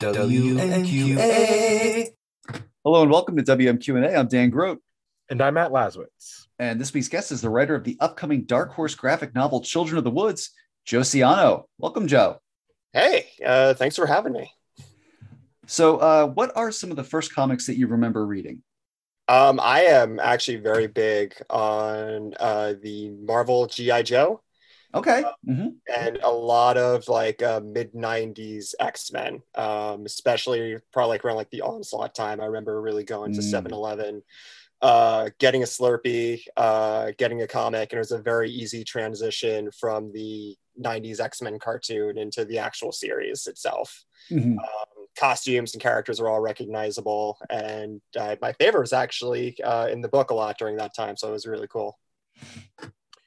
WMQA. Hello and welcome to WMQ&A. I'm Dan Grote, And I'm Matt Laswitz. and this week's guest is the writer of the upcoming Dark Horse graphic novel Children of the Woods, Joe Ciano. Welcome, Joe. Hey, uh, thanks for having me. So, uh, what are some of the first comics that you remember reading? Um, I am actually very big on uh, the Marvel GI Joe Okay. Mhm. and a lot of like uh, mid '90s X Men, um, especially probably like around like the Onslaught time. I remember really going to Mm. 7-Eleven, uh, getting a Slurpee, uh, getting a comic, and it was a very easy transition from the '90s X Men cartoon into the actual series itself. Mhm. um, costumes and characters are all recognizable and uh, my favorite was actually uh, in the book a lot during that time so it was really cool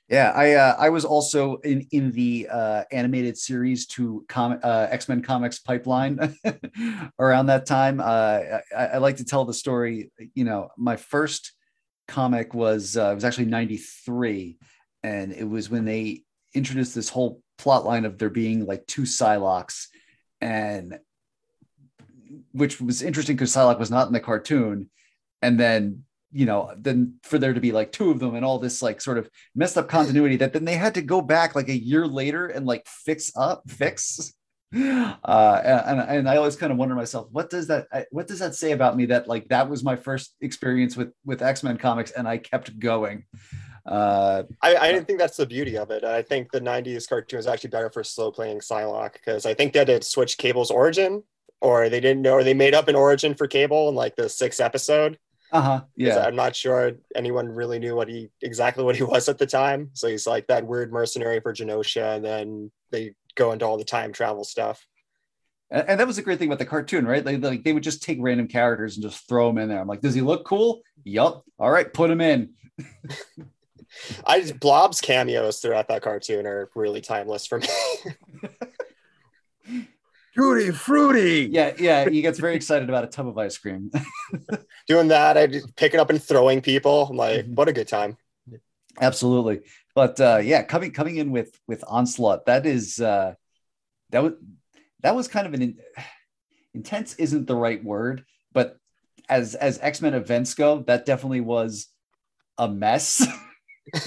Yeah, I uh, I was also in in the uh, animated series to com- uh, X Men comics pipeline around that time. Uh, I, I like to tell the story. You know, my first comic was uh, it was actually '93, and it was when they introduced this whole plot line of there being like two Psylockes, and which was interesting because Psylocke was not in the cartoon, and then you know then for there to be like two of them and all this like sort of messed up continuity that then they had to go back like a year later and like fix up fix. Uh and, and i always kind of wonder myself what does that what does that say about me that like that was my first experience with with x-men comics and i kept going? Uh I, I didn't think that's the beauty of it. I think the 90s cartoon was actually better for slow playing Psylocke because i think they had to switch cable's origin or they didn't know or they made up an origin for cable in like the sixth episode uh-huh. 'Cause yeah. I'm not sure anyone really knew what he exactly what he was at the time. So he's like that weird mercenary for genosha and then they go into all the time travel stuff. And, and that was the great thing about the cartoon right? Like, like they would just take random characters and just throw them in there. I'm like does he look cool? Yup. All right put him in. I just Blob's cameos throughout that cartoon are really timeless for me. Fruity, fruity. yeah yeah he gets very excited about a tub of ice cream Doing that, I just picking up and throwing people. I'm like, Mhm. what a good time. absolutely but uh yeah coming coming in with with onslaught that is uh that was that was kind of an in, intense isn't the right word but as as x-men events go that definitely was a mess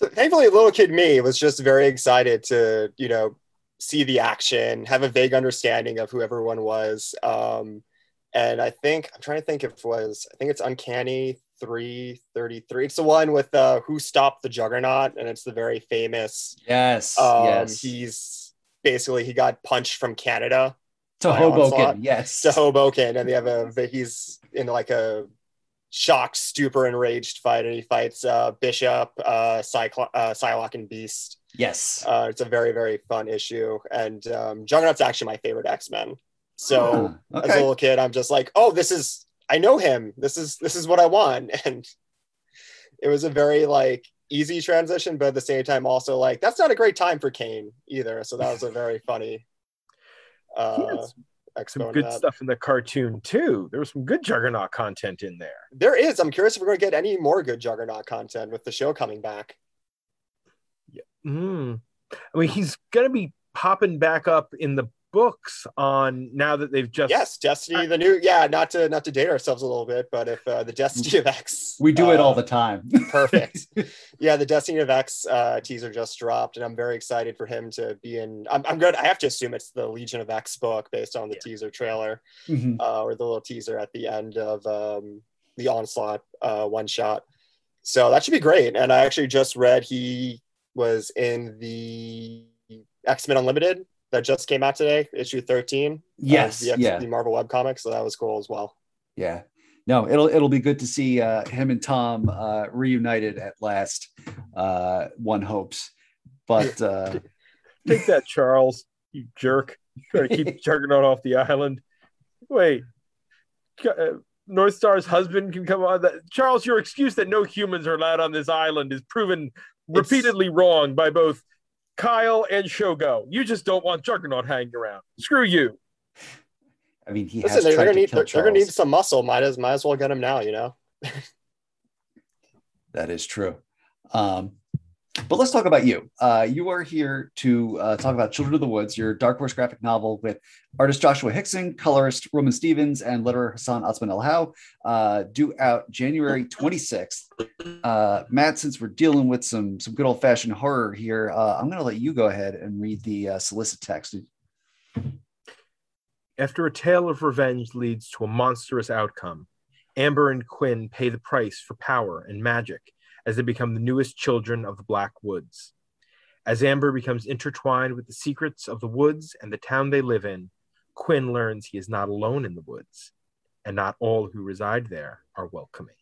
Thankfully, little kid me was just very excited to, you know, see the action, have a vague understanding of who everyone was. Um, and I think I'm trying to think if it was, I think it's Uncanny 333. It's the one with uh, Who Stopped the Juggernaut, and it's the very famous. yes Um, yes He's basically he got punched from Canada to hoboken Onslaught. yes to Hoboken, and they have a he's in like a shocked, stupor, enraged fight, and he fights uh, Bishop, uh, Cyclo- uh, Psylocke, and Beast. yes Uh, it's a very very fun issue, and um, Juggernaut's actually my favorite X Men. So Ah, as a little kid, I'm just like, oh, this is I know him. This is this is what I want, and it was a very like easy transition, but at the same time also like that's not a great time for Cain either. So that was a very funny. Uh, some good stuff in the cartoon too. There was some good Juggernaut content in there. There is. I'm curious if we're going to get any more good Juggernaut content with the show coming back. Yeah. Mm. I mean, he's gonna be popping back up in the books on now that they've just Yes, Destiny, the new. Yeah, not to not to date ourselves a little bit, but if uh, the Destiny of X, we do it all uh, the time perfect. yeah, the Destiny of X uh, teaser just dropped, and I'm very excited for him to be in. I'm, I'm good. I have to assume it's the Legion of X book based on the Yeah. teaser trailer Mhm. uh, or the little teaser at the end of um, the Onslaught uh, one shot. So that should be great. And I actually just read he was in the X Men Unlimited that just came out today, issue 13. of yes the, X- yeah the Marvel webcomic. So that was cool as well. yeah no it'll it'll be good to see uh him and tom uh reunited at last uh one hopes but uh take that, Charles, you jerk. Trying to keep Juggernaut off the island. Wait, uh, Northstar's husband can come on. That Charles, your excuse that no humans are allowed on this island is proven repeatedly wrong by both Kyle and Shogo. You just don't want Juggernaut hanging around. Screw you. i mean he Listen, has they're, gonna to need they're, they're gonna need some muscle. Might as might as well get him now. You know. that is true um but let's talk about you. Uh, you are here to uh, talk about Children of the Woods, your Dark Horse graphic novel with artist Joshua Hixson, colorist Roman Stevens, and letterer Hassan Otsmane El uh, due out January 26th. Uh, Matt, since we're dealing with some some good old fashioned horror here, uh, I'm going to let you go ahead and read the uh, solicit text. After a tale of revenge leads to a monstrous outcome, Amber and Quinn pay the price for power and magic as they become the newest children of the Black Woods. As Amber becomes intertwined with the secrets of the woods and the town they live in, Quinn learns he is not alone in the woods, and not all who reside there are welcoming.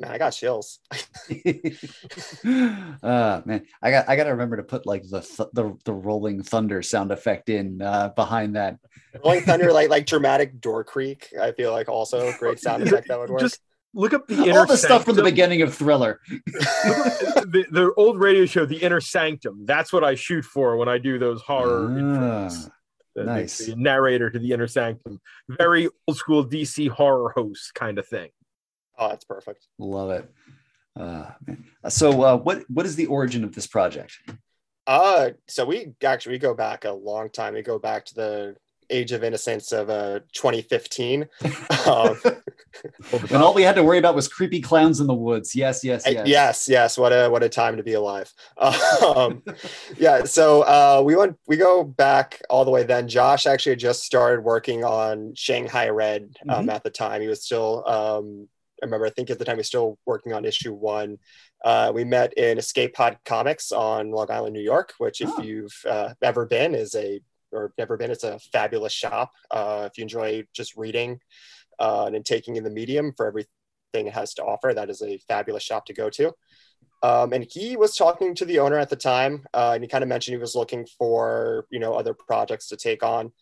Man, I got chills. uh, man, I got I got to remember to put like the th- the the rolling thunder sound effect in uh, behind that. Rolling thunder, like like dramatic door creak. I feel like also great sound effect that would work. Just look up the inner All the stuff from the beginning of Thriller. the, the old radio show, The Inner Sanctum. That's what I shoot for when I do those horror Ah, intros. The- the- nice. the narrator to The Inner Sanctum. Very old school DC horror host kind of thing. oh, that's perfect. Love it. Uh. So, uh, what what is the origin of this project? Uh, so we actually we go back a long time. We go back to the age of innocence of uh 2015. um, when all we had to worry about was creepy clowns in the woods. Yes, yes, Uh, yes. yes yes what a what a time to be alive um yeah so uh we went we go back all the way then josh actually had just started working on shanghai red um at the time he was still um i remember i think at the time he was still working on issue one uh, we met in escape pod comics on long island new york which if Oh. you've uh, ever been is a or never been it's a fabulous shop uh, if you enjoy just reading uh, and taking in the medium for everything it has to offer. That is a fabulous shop to go to. Um, and he was talking to the owner at the time, uh, and he kind of mentioned he was looking for you know other projects to take on.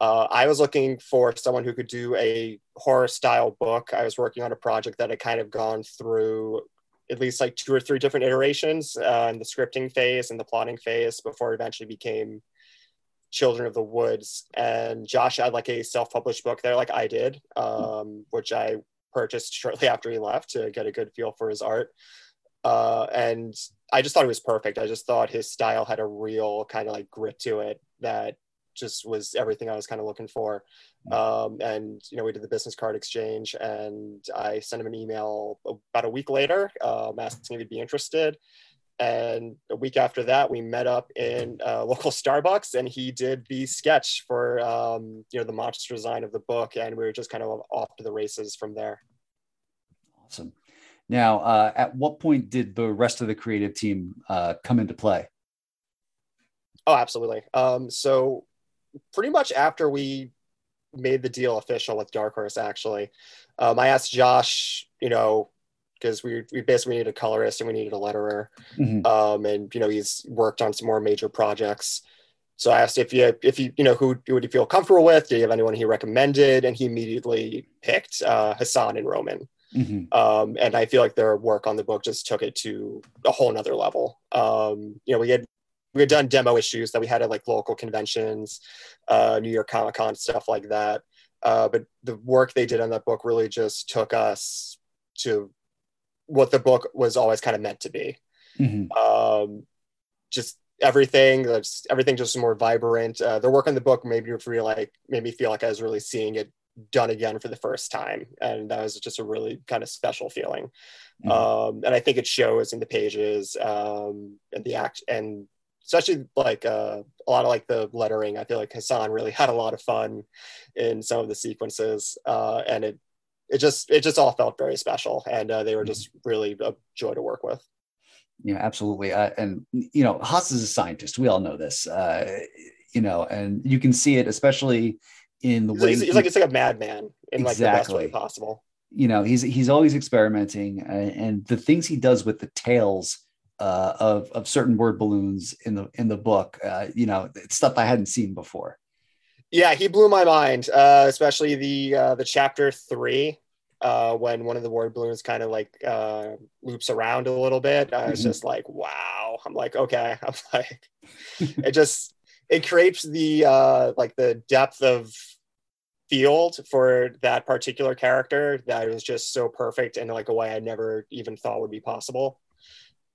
Uh, I was looking for someone who could do a horror style book. I was working on a project that had kind of gone through at least like two or three different iterations uh, in the scripting phase and the plotting phase before it eventually became Children of the Woods. And Josh had like a self published book there, like I did, um, which I purchased shortly after he left to get a good feel for his art. Uh, and I just thought it was perfect. I just thought his style had a real kind of like grit to it that just was everything I was kind of looking for. Um, and you know, we did the business card exchange, and I sent him an email about a week later, um, asking if he'd be interested. And a week after that, we met up in a local Starbucks, and he did the sketch for um, you know the monster design of the book, and we were just kind of off to the races from there. Awesome. Now, uh, at what point did the rest of the creative team uh, come into play? Oh, absolutely. Um, so pretty much after we made the deal official with Dark Horse, actually, um, I asked Josh, you know, because we we basically needed a colorist and we needed a letterer, Mhm. um, and you know he's worked on some more major projects. So I asked if you if you you know who would you feel comfortable with? Do you have anyone he recommended? And he immediately picked uh, Hassan and Roman. Mhm. Um, and I feel like their work on the book just took it to a whole nother level. Um, you know, we had we had done demo issues that we had at like local conventions, uh, New York Comic Con, stuff like that. Uh, but the work they did on that book really just took us to what the book was always kind of meant to be. Mhm. Um, just everything, that's everything just more vibrant. Uh, their work on the book made me feel like made me feel like I was really seeing it done again for the first time, and that was just a really kind of special feeling. Mhm. Um, and I think it shows in the pages um, and the act and especially like uh, a lot of like the lettering. I feel like Hassan really had a lot of fun in some of the sequences, uh, and it it just it just all felt very special, and uh, they were just really a joy to work with. Yeah, absolutely. Uh, and you know, Haas is a scientist. We all know this. Uh, you know, and you can see it, especially in the He's, way he's, he's like it's like a madman in like the best way possible. you know he's he's always experimenting uh, and the things he does with the tails uh, of of certain word balloons in the in the book uh, you know it's stuff i hadn't seen before Yeah, he blew my mind, uh, especially the uh, the chapter three uh, when one of the word balloons kind of like uh, loops around a little bit. I was Mhm. just like, wow. I'm like, okay. I'm like, it just it creates the uh, like the depth of field for that particular character that was just so perfect in like a way I never even thought would be possible.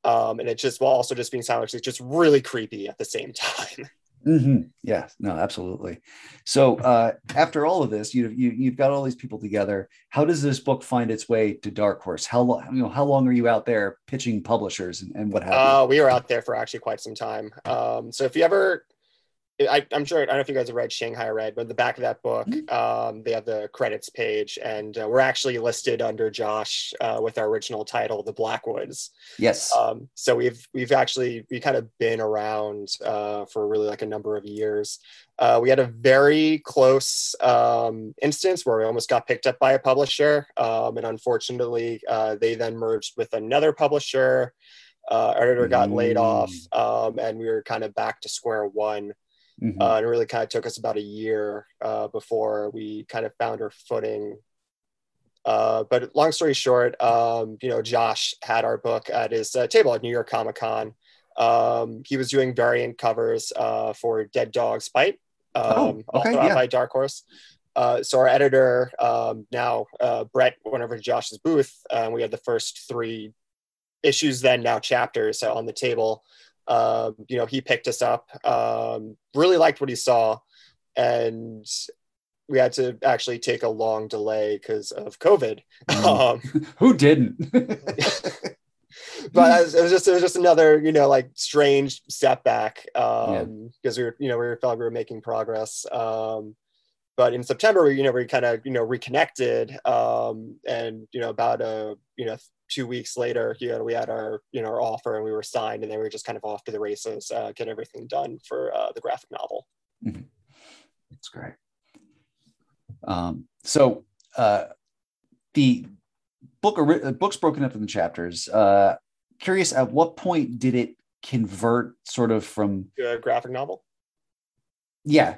Um, and it just while also just being silent, it's just really creepy at the same time. Mm-hmm. Yeah, no, absolutely. So uh, after all of this, you, you you've got all these people together. How does this book find its way to Dark Horse? How long you know how long are you out there pitching publishers and, and what have you? Uh, we were out there for actually quite some time. Um, so if you ever I, am sure I don't know if you guys have read Shanghai Red, but the back of that book, mm-hmm. um, they have the credits page, and uh, we're actually listed under Josh uh, with our original title, The Blackwoods. Yes. Um, so we've we've actually we kind of been around uh, for really like a number of years. Uh, we had a very close um, instance where we almost got picked up by a publisher, um, and unfortunately, uh, they then merged with another publisher. Uh, editor got mm. laid off, mm. um, and we were kind of back to square one. Mm-hmm. Uh, it really kind of took us about a year uh, before we kind of found our footing. Uh, but long story short, um, you know, Josh had our book at his uh, table at New York Comic Con. Um, he was doing variant covers uh, for Dead Dog's Bite, oh, um, oh, okay, also out yeah. by Dark Horse. Uh, so our editor um, now, Brett, went over to Josh's booth, and we had the first three issues, then now chapters on the table. Um, you know, he picked us up, um, really liked what he saw, and we had to actually take a long delay because of COVID. Mm. Um, Who didn't? but it was just it was just another you know like strange setback um, because yeah. we were you know we felt like we were making progress. Um, but in September, we you know we kind of you know reconnected, um, and you know about a you know two weeks later, you know, we had our, you know, our offer and we were signed and then we were just kind of off to the races, uh, get everything done for uh, the graphic novel. Mm-hmm. That's great. Um, so uh, the book, uh, book's broken up in chapters. Uh, curious, at what point did it convert sort of from a graphic novel? Yeah.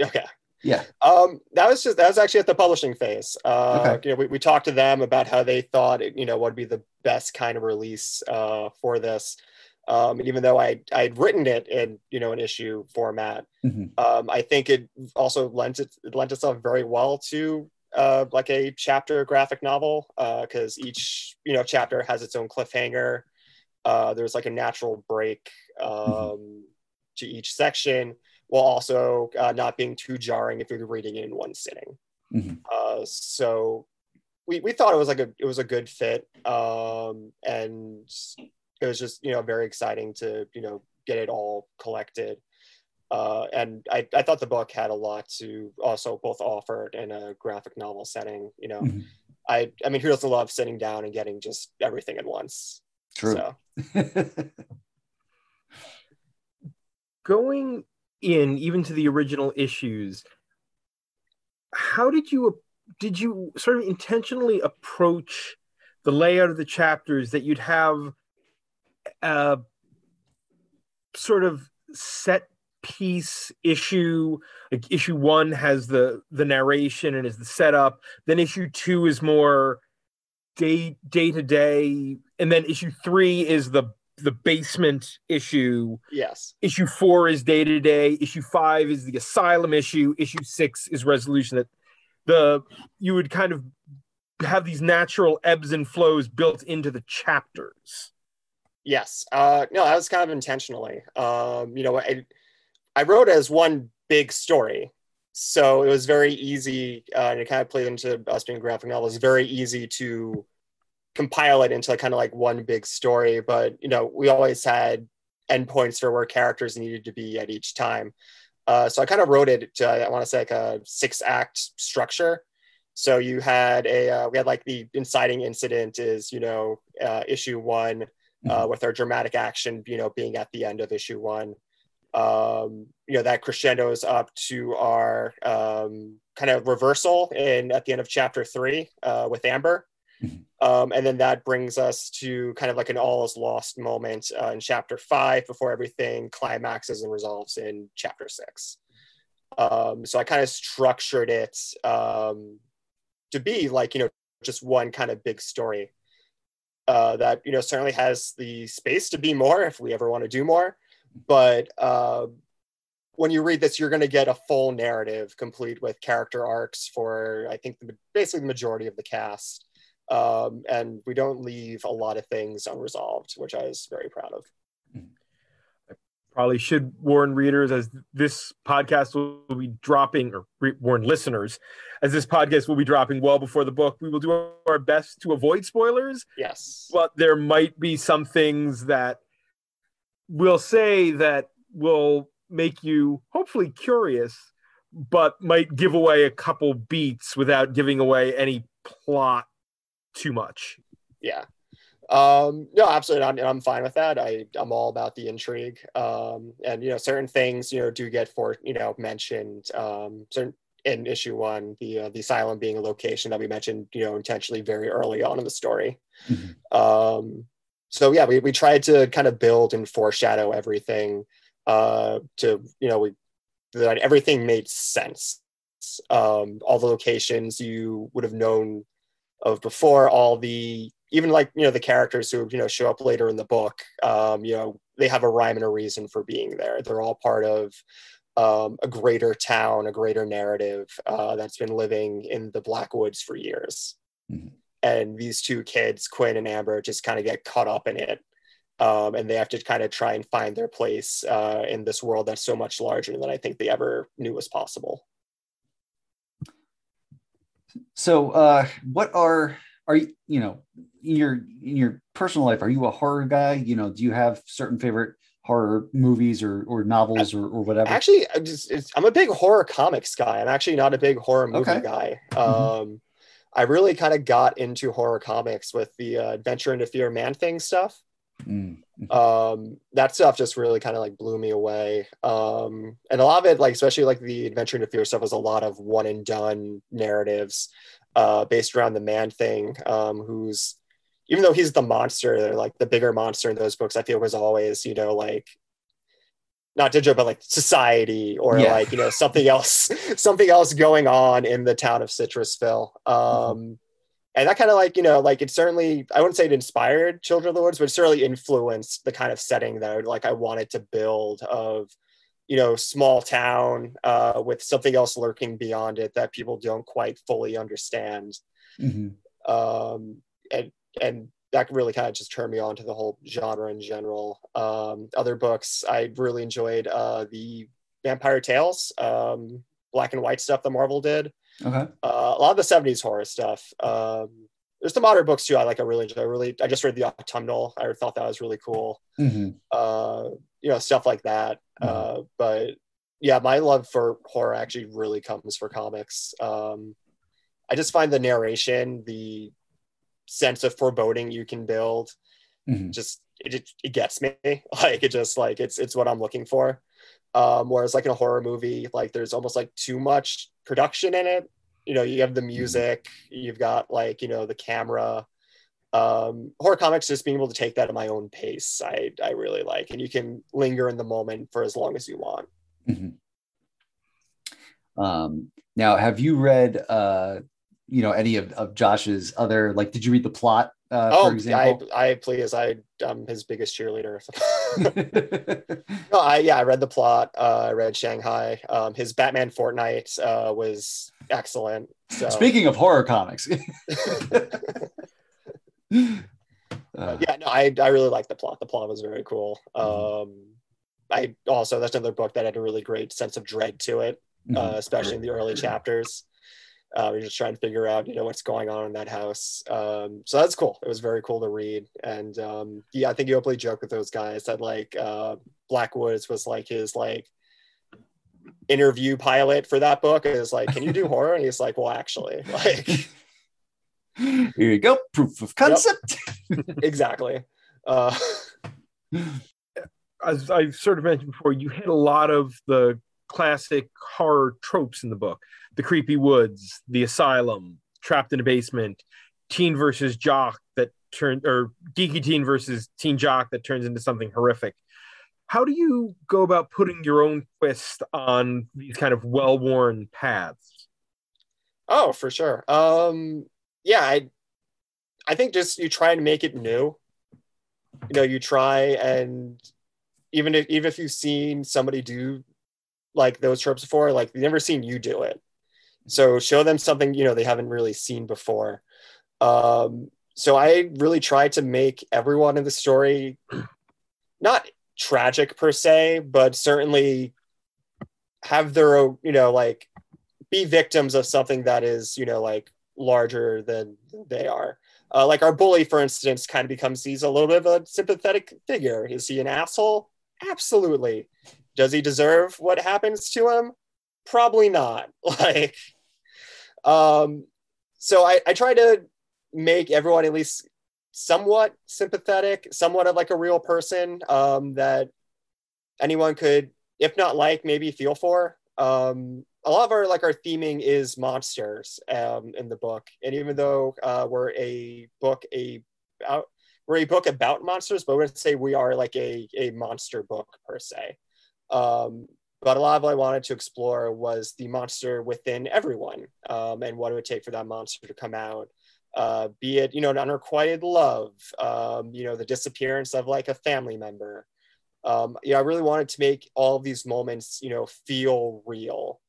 Okay. Yeah. Um, that was just that was actually at the publishing phase. Uh, okay. You know, we, we talked to them about how they thought it, you know what would be the best kind of release uh, for this. Um, and even though I I'd written it in you know an issue format, mm-hmm. um, I think it also lent it, it lent itself very well to uh, like a chapter graphic novel because uh, each you know chapter has its own cliffhanger. Uh, there's like a natural break mm-hmm. um, mm-hmm. to each section while also uh, not being too jarring if you're reading it in one sitting. Mm-hmm. Uh, so we, we thought it was like a it was a good fit, um, and it was just you know very exciting to you know get it all collected. Uh, and I, I thought the book had a lot to also both offer in a graphic novel setting. You know, mm-hmm. I I mean, who doesn't love sitting down and getting just everything at once? True. So. Going in even to the original issues how did you did you sort of intentionally approach the layout of the chapters that you'd have a sort of set piece issue like issue one has the the narration and is the setup then issue two is more day day to day and then issue three is the the basement issue. Yes. Issue four is day to day. Issue five is the asylum issue. Issue six is resolution. That the you would kind of have these natural ebbs and flows built into the chapters. Yes. Uh, no, that was kind of intentionally. Um, you know, I I wrote as one big story. So it was very easy, uh, and it kind of played into us being graphic novels. Very easy to compile it into kind of like one big story but you know we always had endpoints for where characters needed to be at each time. Uh, so i kind of wrote it to i want to say like a six act structure. So you had a uh, we had like the inciting incident is you know uh, issue one uh, mm-hmm. with our dramatic action you know being at the end of issue one. Um, you know that crescendos up to our um, kind of reversal in at the end of chapter three uh, with amber um, and then that brings us to kind of like an all is lost moment uh, in chapter five before everything climaxes and resolves in chapter six. Um, so I kind of structured it um, to be like, you know, just one kind of big story uh, that, you know, certainly has the space to be more if we ever want to do more. But uh, when you read this, you're going to get a full narrative complete with character arcs for, I think, the, basically the majority of the cast um, and we don't leave a lot of things unresolved, which I was very proud of. I probably should warn readers as this podcast will be dropping, or re- warn listeners as this podcast will be dropping well before the book. We will do our best to avoid spoilers, Yes. but there might be some things that we'll say that will make you hopefully curious, but might give away a couple beats without giving away any plot too much. yeah. Um no absolutely. I'm, I'm fine with that. I i'm all about the intrigue. Um and you know certain things you know do get for you know mentioned. Um certain in issue one the uh, the asylum being a location that we mentioned you know intentionally very early on in the story. Mhm. um so yeah we, we tried to kind of build and foreshadow everything uh to you know we that everything made sense. Um all the locations you would have known of before all the even like you know the characters who you know show up later in the book um you know they have a rhyme and a reason for being there. They're all part of um, a greater town a greater narrative uh, that's been living in the blackwoods for years. Mhm. and these two kids quinn and amber just kind of get caught up in it um, and they have to kind of try and find their place uh, in this world that's so much larger than i think they ever knew was possible So, uh, what are are you you know in your in your personal life? Are you a horror guy? You know, do you have certain favorite horror movies or or novels or, or whatever? Actually, I'm just it's, I'm a big horror comics guy. I'm actually not a big horror movie Okay. guy. Mhm. Um, I really kind of got into horror comics with the uh, Adventure into Fear Man Thing stuff. Mm. Um, that stuff just really kind of like blew me away. Um, and a lot of it, like especially like the Adventure into Fear stuff, was a lot of one and done narratives uh, based around the Man Thing, um, who's even though he's the monster, like the bigger monster in those books, I feel was always you know like not digital, but like society or Yeah. like you know something else, something else going on in the town of Citrusville. Um, and that kind of like you know like it certainly I wouldn't say it inspired Children of the Woods, but it certainly influenced the kind of setting that I would, like I wanted to build of you know small town uh, with something else lurking beyond it that people don't quite fully understand Mhm. um, and and that really kind of just turned me on to the whole genre in general. Um, other books I really enjoyed uh, the Vampire Tales, um, black and white stuff that Marvel did. Okay. Uh, a lot of the '70s horror stuff. Um, there's some modern books too. I like. I really enjoy. I really, I just read the Autumnal. I thought that was really cool. Mhm. Uh, you know, stuff like that. Uh, but yeah, my love for horror actually really comes for comics. Um, I just find the narration, the sense of foreboding you can build, Mhm. just it, it, it gets me. Like it just like it's it's what I'm looking for. Um, whereas like in a horror movie, like there's almost like too much production in it. You know, you have the music, you've got like you know the camera. Um, horror comics, just being able to take that at my own pace, I I really like, and you can linger in the moment for as long as you want. Mhm. Um, now, have you read, uh, you know, any of, of Josh's other, like, did you read the plot, uh, oh, for example? I I please, I I'm his biggest cheerleader. no, I yeah, I read the plot. Uh, I read Shanghai. Um, his Batman Fortnite uh, was excellent. So Speaking of horror comics. Yeah, no, I I really like the plot. The plot was very cool. Mhm. Um, I also that's another book that had a really great sense of dread to it, mhm. uh, especially in the early chapters. Uh, you're just trying to figure out, you know, what's going on in that house. Um, so that's cool. It was very cool to read. And um, yeah, I think you openly joke with those guys that like uh, Blackwoods was like his like interview pilot for that book. Is like, can you do horror? And he's like, well, actually, like Here you go, proof of concept. exactly. Uh, as I sort of mentioned before, you hit a lot of the classic horror tropes in the book: the creepy woods, the asylum, trapped in a basement, teen versus jock that turned, or geeky teen versus teen jock that turns into something horrific. How do you go about putting your own twist on these kind of well-worn paths? Oh, for sure. Um, yeah, I, I think just you try and make it new. You know, you try and even if even if you've seen somebody do like those tropes before, like they've never seen you do it. So show them something you know they haven't really seen before. Um, so I really try to make everyone in the story not tragic per se, but certainly have their own, you know, like be victims of something that is, you know, like larger than they are. Uh, like our bully, for instance, kind of becomes he's a little bit of a sympathetic figure. Is he an asshole? Absolutely. Does he deserve what happens to him? Probably not. Like, um, so I, I try to make everyone at least somewhat sympathetic, somewhat of like a real person um, that anyone could, if not like, maybe feel for. Um, a lot of our like our theming is monsters um, in the book, and even though uh, we're a book a about, we're a book about monsters, but we would say we are like a a monster book per se. Um, but a lot of what I wanted to explore was the monster within everyone, um, and what it would take for that monster to come out. Uh, be it you know an unrequited love, um, you know the disappearance of like a family member. Um, you know, I really wanted to make all these moments you know feel real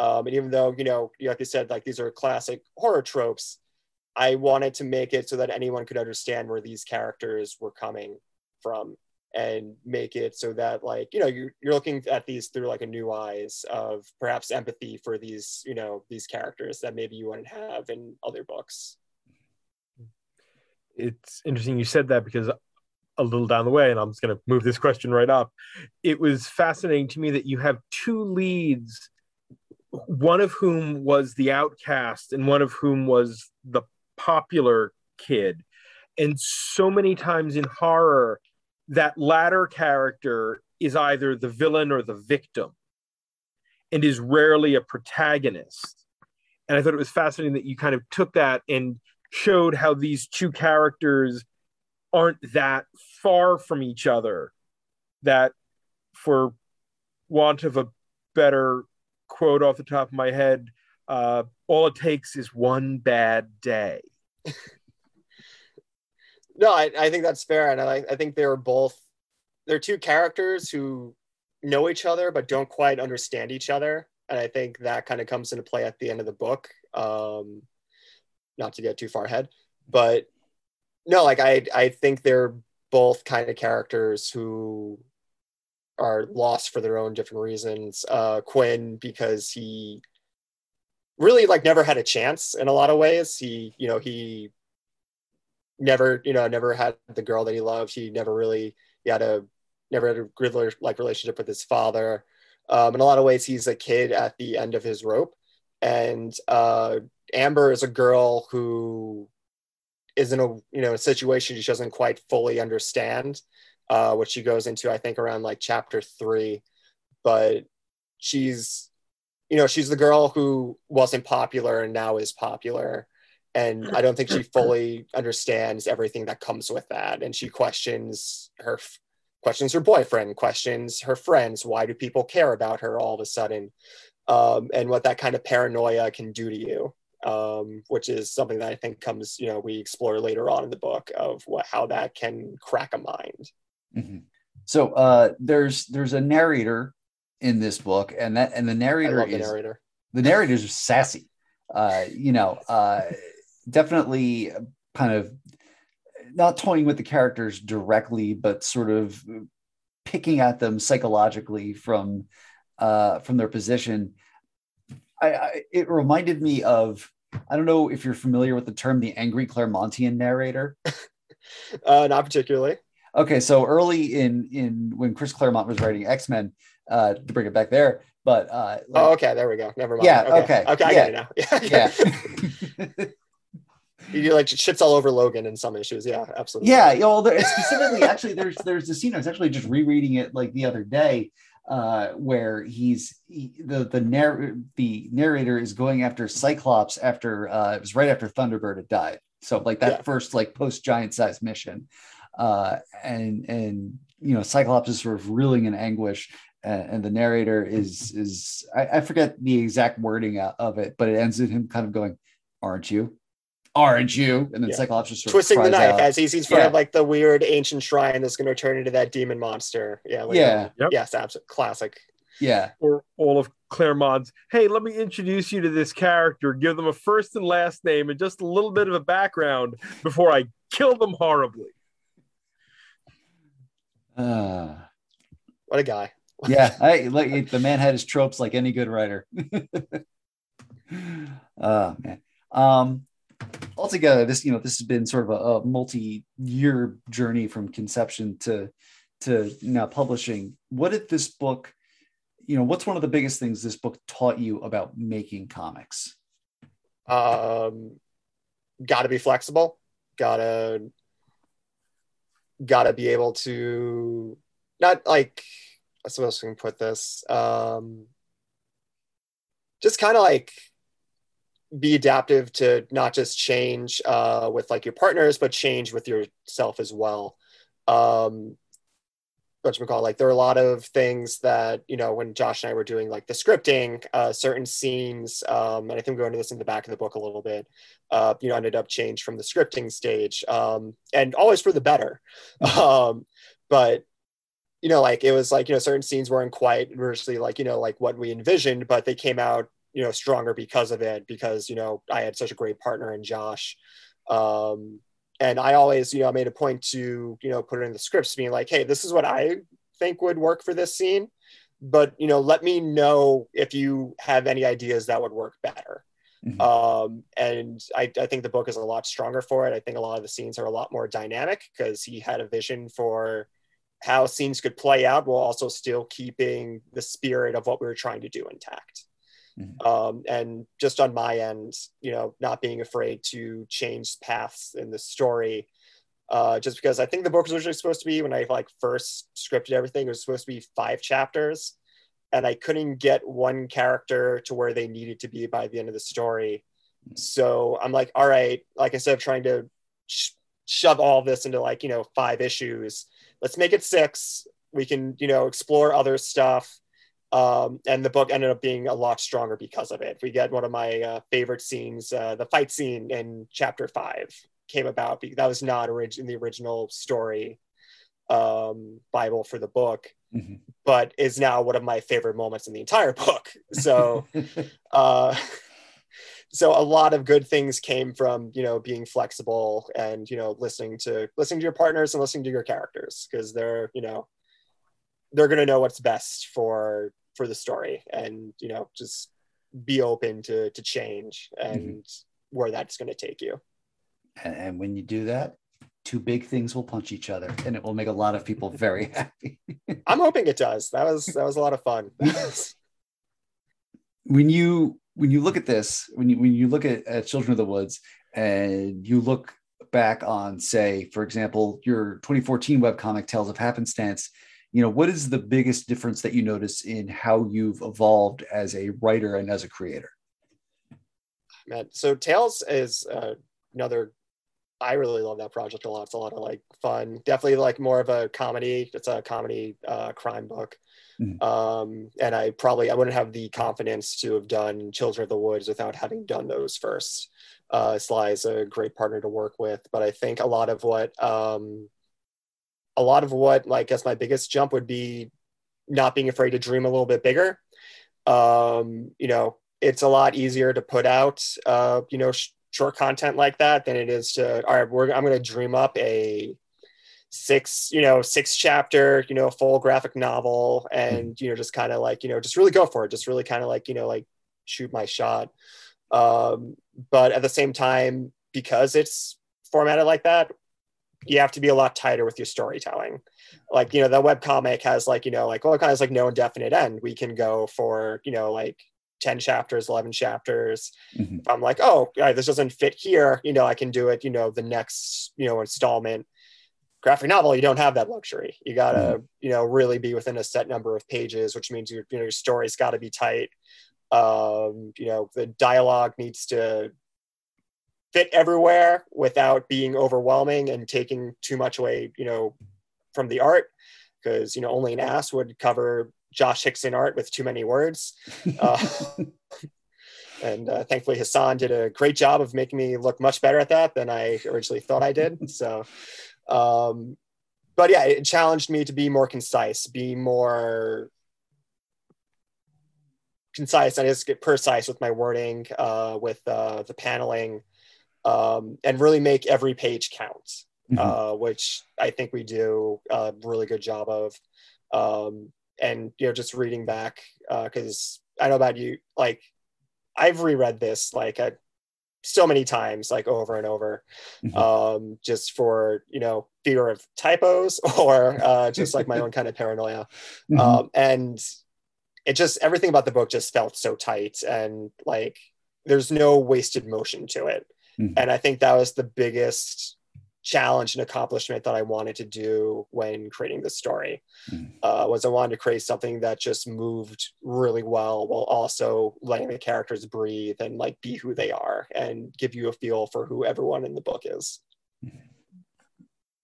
um, and even though, you know, like I said, like these are classic horror tropes, I wanted to make it so that anyone could understand where these characters were coming from and make it so that like, you know, you're, you're looking at these through like a new eyes of perhaps empathy for these, you know, these characters that maybe you wouldn't have in other books. It's interesting you said that because a little down the way, and I'm just going to move this question right up. It was fascinating to me that you have two leads one of whom was the outcast and one of whom was the popular kid. And so many times in horror, that latter character is either the villain or the victim and is rarely a protagonist. And I thought it was fascinating that you kind of took that and showed how these two characters aren't that far from each other, that for want of a better quote off the top of my head uh, all it takes is one bad day no I, I think that's fair and I, I think they're both they're two characters who know each other but don't quite understand each other and i think that kind of comes into play at the end of the book um not to get too far ahead but no like i i think they're both kind of characters who are lost for their own different reasons. Uh, Quinn because he really like never had a chance in a lot of ways. He you know he never you know never had the girl that he loved. He never really he had a never had a good like relationship with his father. Um, in a lot of ways, he's a kid at the end of his rope, and uh, Amber is a girl who is in a you know a situation she doesn't quite fully understand uh, which she goes into, I think, around like chapter three. But she's, you know, she's the girl who wasn't popular and now is popular. And I don't think she fully understands everything that comes with that. And she questions her questions her boyfriend, questions her friends. Why do people care about her all of a sudden? Um, and what that kind of paranoia can do to you. Um, which is something that I think comes, you know, we explore later on in the book of what how that can crack a mind. Mm-hmm. So uh, there's there's a narrator in this book, and that and the narrator is the narrator. The narrators are sassy. Uh, you know, uh, definitely kind of not toying with the characters directly, but sort of picking at them psychologically from uh, from their position. I, I, it reminded me of I don't know if you're familiar with the term the angry Claremontian narrator. uh, not particularly. Okay, so early in in when Chris Claremont was writing X Men, uh, to bring it back there, but uh, like, oh, okay, there we go. Never mind. Yeah, okay, okay, okay I yeah. get it now. yeah. you like shits all over Logan in some issues. Yeah, absolutely. Yeah, you know, there, specifically, actually, there's there's a scene I was actually just rereading it like the other day, uh, where he's he, the the narr- the narrator is going after Cyclops after uh, it was right after Thunderbird had died. So like that yeah. first like post giant size mission, uh, and and you know Cyclops is sort of reeling in anguish, and, the narrator is is I, I, forget the exact wording of it, but it ends in him kind of going, "Aren't you? Aren't you?" And then yeah. Cyclops just twisting the knife out. as he's in front yeah. of like the weird ancient shrine that's going to turn into that demon monster. Yeah, like, yeah, yep. yes, absolutely classic. Yeah. Or all of Claremont's, hey, let me introduce you to this character, give them a first and last name and just a little bit of a background before I kill them horribly. Uh, what a guy. yeah, I like the man had his tropes like any good writer. oh man. Um altogether, this you know this has been sort of a, a multi-year journey from conception to to now publishing. What did this book, you know, what's one of the biggest things this book taught you about making comics? Um, got to be flexible. Gotta gotta be able to not like I suppose we can put this. Um, just kind of like be adaptive to not just change uh, with like your partners, but change with yourself as well. Um, what you call like there are a lot of things that you know when Josh and I were doing like the scripting, uh, certain scenes, um, and I think we go into this in the back of the book a little bit. Uh, you know, ended up changed from the scripting stage, um, and always for the better. Um, but you know, like it was like you know certain scenes weren't quite virtually like you know like what we envisioned, but they came out you know stronger because of it because you know I had such a great partner in Josh. Um, and I always, you know, I made a point to, you know, put it in the scripts, being like, hey, this is what I think would work for this scene. But, you know, let me know if you have any ideas that would work better. Mm-hmm. Um, and I, I think the book is a lot stronger for it. I think a lot of the scenes are a lot more dynamic because he had a vision for how scenes could play out while also still keeping the spirit of what we were trying to do intact. Mm-hmm. Um, and just on my end, you know, not being afraid to change paths in the story. Uh, just because I think the book was originally supposed to be when I like first scripted everything, it was supposed to be five chapters, and I couldn't get one character to where they needed to be by the end of the story. Mm-hmm. So I'm like, all right, like instead of trying to sh- shove all this into like you know five issues, let's make it six. We can you know explore other stuff um, and the book ended up being a lot stronger because of it. We get one of my uh, favorite scenes, uh, the fight scene in chapter five came about because that was not orig- in the original story um, Bible for the book, mm-hmm. but is now one of my favorite moments in the entire book. So, uh, so a lot of good things came from you know being flexible and you know listening to listening to your partners and listening to your characters because they're you know they're going to know what's best for for the story and you know just be open to to change and mm-hmm. where that's going to take you. And, and when you do that two big things will punch each other and it will make a lot of people very happy. I'm hoping it does. That was that was a lot of fun. When you when you look at this when you when you look at, at children of the woods and you look back on say for example your 2014 webcomic tales of happenstance you know what is the biggest difference that you notice in how you've evolved as a writer and as a creator? Man so tales is uh, another i really love that project a lot. It's a lot of like fun. Definitely like more of a comedy. It's a comedy uh, crime book. Mm-hmm. um, and i probably i wouldn't have the confidence to have done children of the woods without having done those first. Uh, sly is a great partner to work with but i think a lot of what um, a lot of what like I guess my biggest jump would be not being afraid to dream a little bit bigger. Um, you know, it's a lot easier to put out uh, you know sh- short content like that than it is to all right. We're, I'm going to dream up a six you know six chapter you know full graphic novel and you know just kind of like you know just really go for it just really kind of like you know like shoot my shot um, but at the same time because it's formatted like that you have to be a lot tighter with your storytelling. Like, you know, the web comic has like, you know, like, well, it kind of has like no indefinite end. We can go for, you know, like 10 chapters, 11 chapters. Mm-hmm. I'm like, oh, right, this doesn't fit here. You know, I can do it, you know, the next, you know, installment. Graphic novel, you don't have that luxury. You gotta, mm-hmm. you know, really be within a set number of pages, which means your, you know, your story's got to be tight. Um, you know, the dialogue needs to fit everywhere without being overwhelming and taking too much away, you know, from the art. Because you know, only an ass would cover Josh Hixson art with too many words. Uh, and uh, thankfully, Hassan did a great job of making me look much better at that than I originally thought I did. So, um, but yeah, it challenged me to be more concise, be more concise. I just get precise with my wording, uh, with uh, the paneling, um, and really make every page count, Mhm. uh, which I think we do a really good job of. Um, and you know, just reading back because I know about you, like I've reread this like a, so many times, like over and over, Mhm. um, just for you know fear of typos or uh, just like my own kind of paranoia. Mhm. Um, and it just everything about the book just felt so tight and like there's no wasted motion to it. Mhm. And I think that was the biggest challenge and accomplishment that I wanted to do when creating this story. Mhm. Uh, was I wanted to create something that just moved really well while also letting the characters breathe and like be who they are and give you a feel for who everyone in the book is.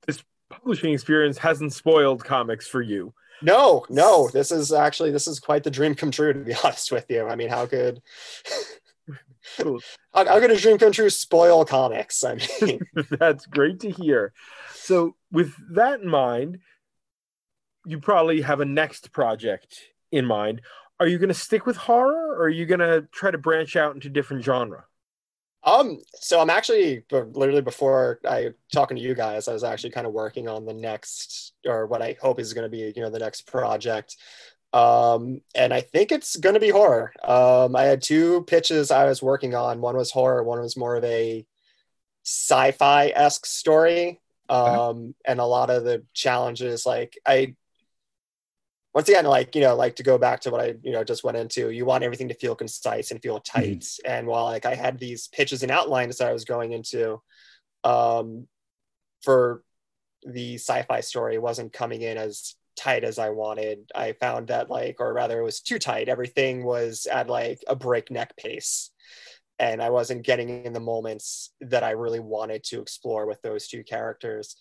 This publishing experience hasn't spoiled comics for you. No, no, this is actually this is quite the dream come true to be honest with you. I mean, how could how, how could a dream come true spoil comics? I mean, That's great to hear. So, with that in mind, you probably have a next project in mind. Are you going to stick with horror or are you going to try to branch out into different genre? um, so I'm actually literally before I talking to you guys, I was actually kind of working on the next or what I hope is going to be, you know, the next project. Um, and I think it's going to be horror. Um, I had two pitches I was working on. One was horror, one was more of a sci-fi esque story. Um, and a lot of the challenges, like I, once again, like you know, like to go back to what I you know just went into, you want everything to feel concise and feel tight. And while like I had these pitches and outlines that I was going into, um, for the sci-fi story wasn't coming in as tight as I wanted. I found that like, or rather, it was too tight. Everything was at like a breakneck pace, and I wasn't getting in the moments that I really wanted to explore with those two characters.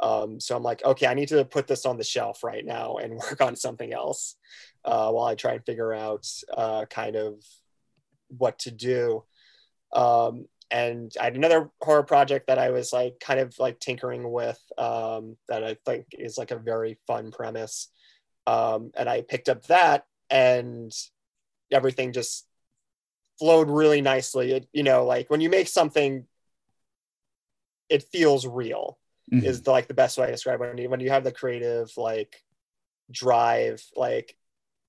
Um, so I'm like, okay, I need to put this on the shelf right now and work on something else uh, while I try and figure out uh, kind of what to do. Um, and I had another horror project that I was like kind of like tinkering with um, that I think is like a very fun premise. Um, and I picked up that and everything just flowed really nicely. It, you know, like when you make something, it feels real Mhm. is the, like the best way to describe it. When you, when you have the creative like drive, like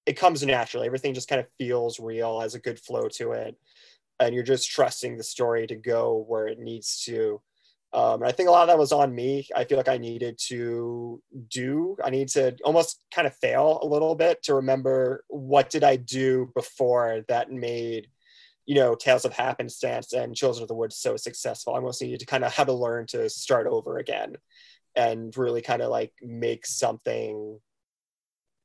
it comes naturally. Everything just kind of feels real, has a good flow to it, and you're just trusting the story to go where it needs to. Um, and I think a lot of that was on me. I feel like I needed to do. I need to almost kind of fail a little bit to remember what did I do before that made you know, Tales of Happenstance and Children of the Woods so successful. I almost needed to kind of have to learn to start over again and really kind of like make something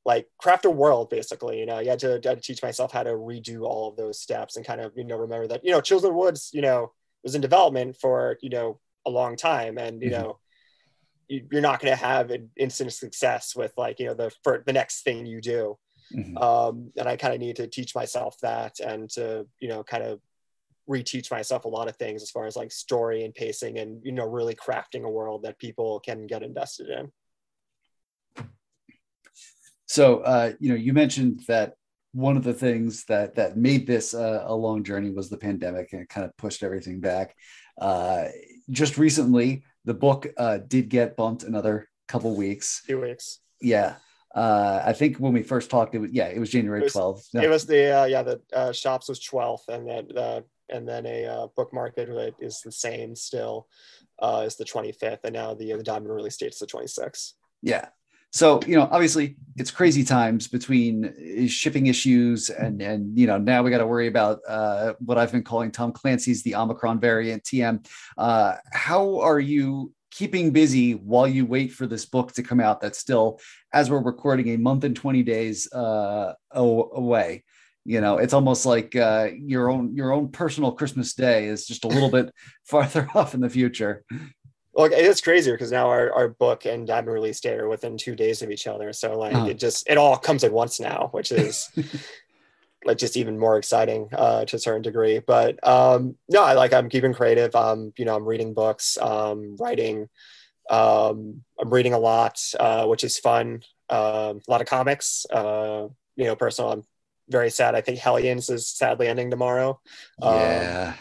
like craft a world basically. You know, you had to, had to teach myself how to redo all of those steps and kind of, you know, remember that, you know, Children of the Woods, you know, was in development for, you know, a long time and, you Mhm. know, you- you're not going to have an instant success with like, you know, the, for the next thing you do Mhm. um, and I kind of need to teach myself that and to you know kind of reteach myself a lot of things as far as like story and pacing and you know really crafting a world that people can get invested in. So, uh, you know, you mentioned that one of the things that that made this uh, a long journey was the pandemic, and it kind of pushed everything back. Uh, just recently, the book uh, did get bumped another couple weeks. Two weeks. Yeah, uh, I think when we first talked, it was yeah, it was January It twelfth. It was the uh, yeah the uh, shops was twelfth and then uh, and then a uh, book market that is the same still uh, is the twenty fifth and now the the diamond release date is the twenty sixth. Yeah. So, you know, obviously it's crazy times between shipping issues and, and, you know, now we got to worry about uh, what I've been calling Tom Clancy's the Omicron variant TM. Uh, how are you keeping busy while you wait for this book to come out that's still, as we're recording, a month and 20 days uh, away? You know, it's almost like uh, your own your own personal Christmas day is just a little bit farther off in the future. Well, it is crazier because now our, our book and diamond release date are within two days of each other. So like Uh-huh. it just it all comes at once now, which is like just even more exciting uh, to a certain degree. But um, no, I like I'm keeping creative. Um, you know, I'm reading books, um, writing. Um, I'm reading a lot, uh, which is fun. Um, a lot of comics. Uh, you know, personal. I'm very sad. I think Hellions is sadly ending tomorrow. Um, Yeah.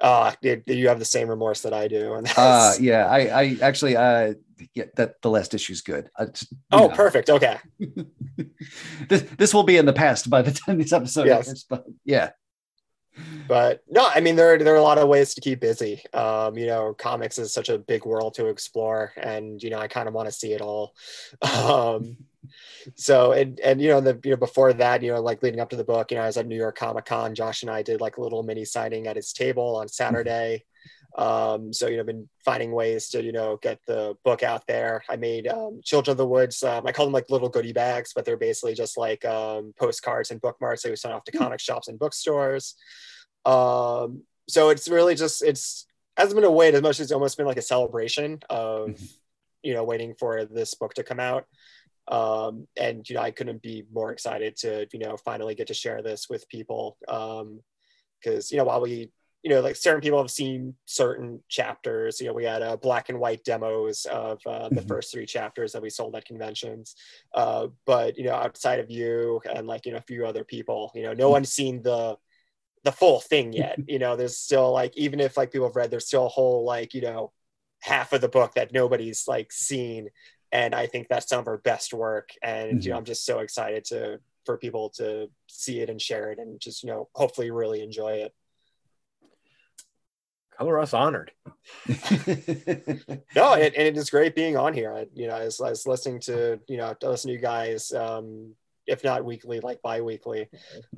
Do, do you have the same remorse that I do? And Uh, yeah. I, I actually, uh, yeah, that the last issue's good. I oh, know. perfect. Okay. this, this will be in the past by the time this episode Yes. airs, but yeah. but no i mean there, there are a lot of ways to keep busy um, you know comics is such a big world to explore and you know i kind of want to see it all um, so and and you know the you know before that you know like leading up to the book you know i was at new york comic con josh and i did like a little mini signing at his table on saturday. Um, so you know been finding ways to you know get the book out there. I made um, children of the woods um, i call them like little goodie bags but they're basically just like um, postcards and bookmarks that we sent off to comic shops and bookstores. Um, so it's really just it's hasn't been a wait as much as it's almost been like a celebration of Mhm. you know waiting for this book to come out um, and you know i couldn't be more excited to you know finally get to share this with people. Um because you know while we you know like certain people have seen certain chapters you know we had uh, black and white demos of uh, the Mhm. first three chapters that we sold at conventions. Uh, but you know outside of you and like you know a few other people you know no one's seen the the full thing yet. You know there's still like even if like people have read there's still a whole like you know half of the book that nobody's like seen and i think that's some of our best work. And you know i'm just so excited to for people to see it and share it and just you know hopefully really enjoy it. Color us honored. no and it, and it is great being on here. I, you know I was, I was listening to you know to listen to you guys um if not weekly like bi-weekly.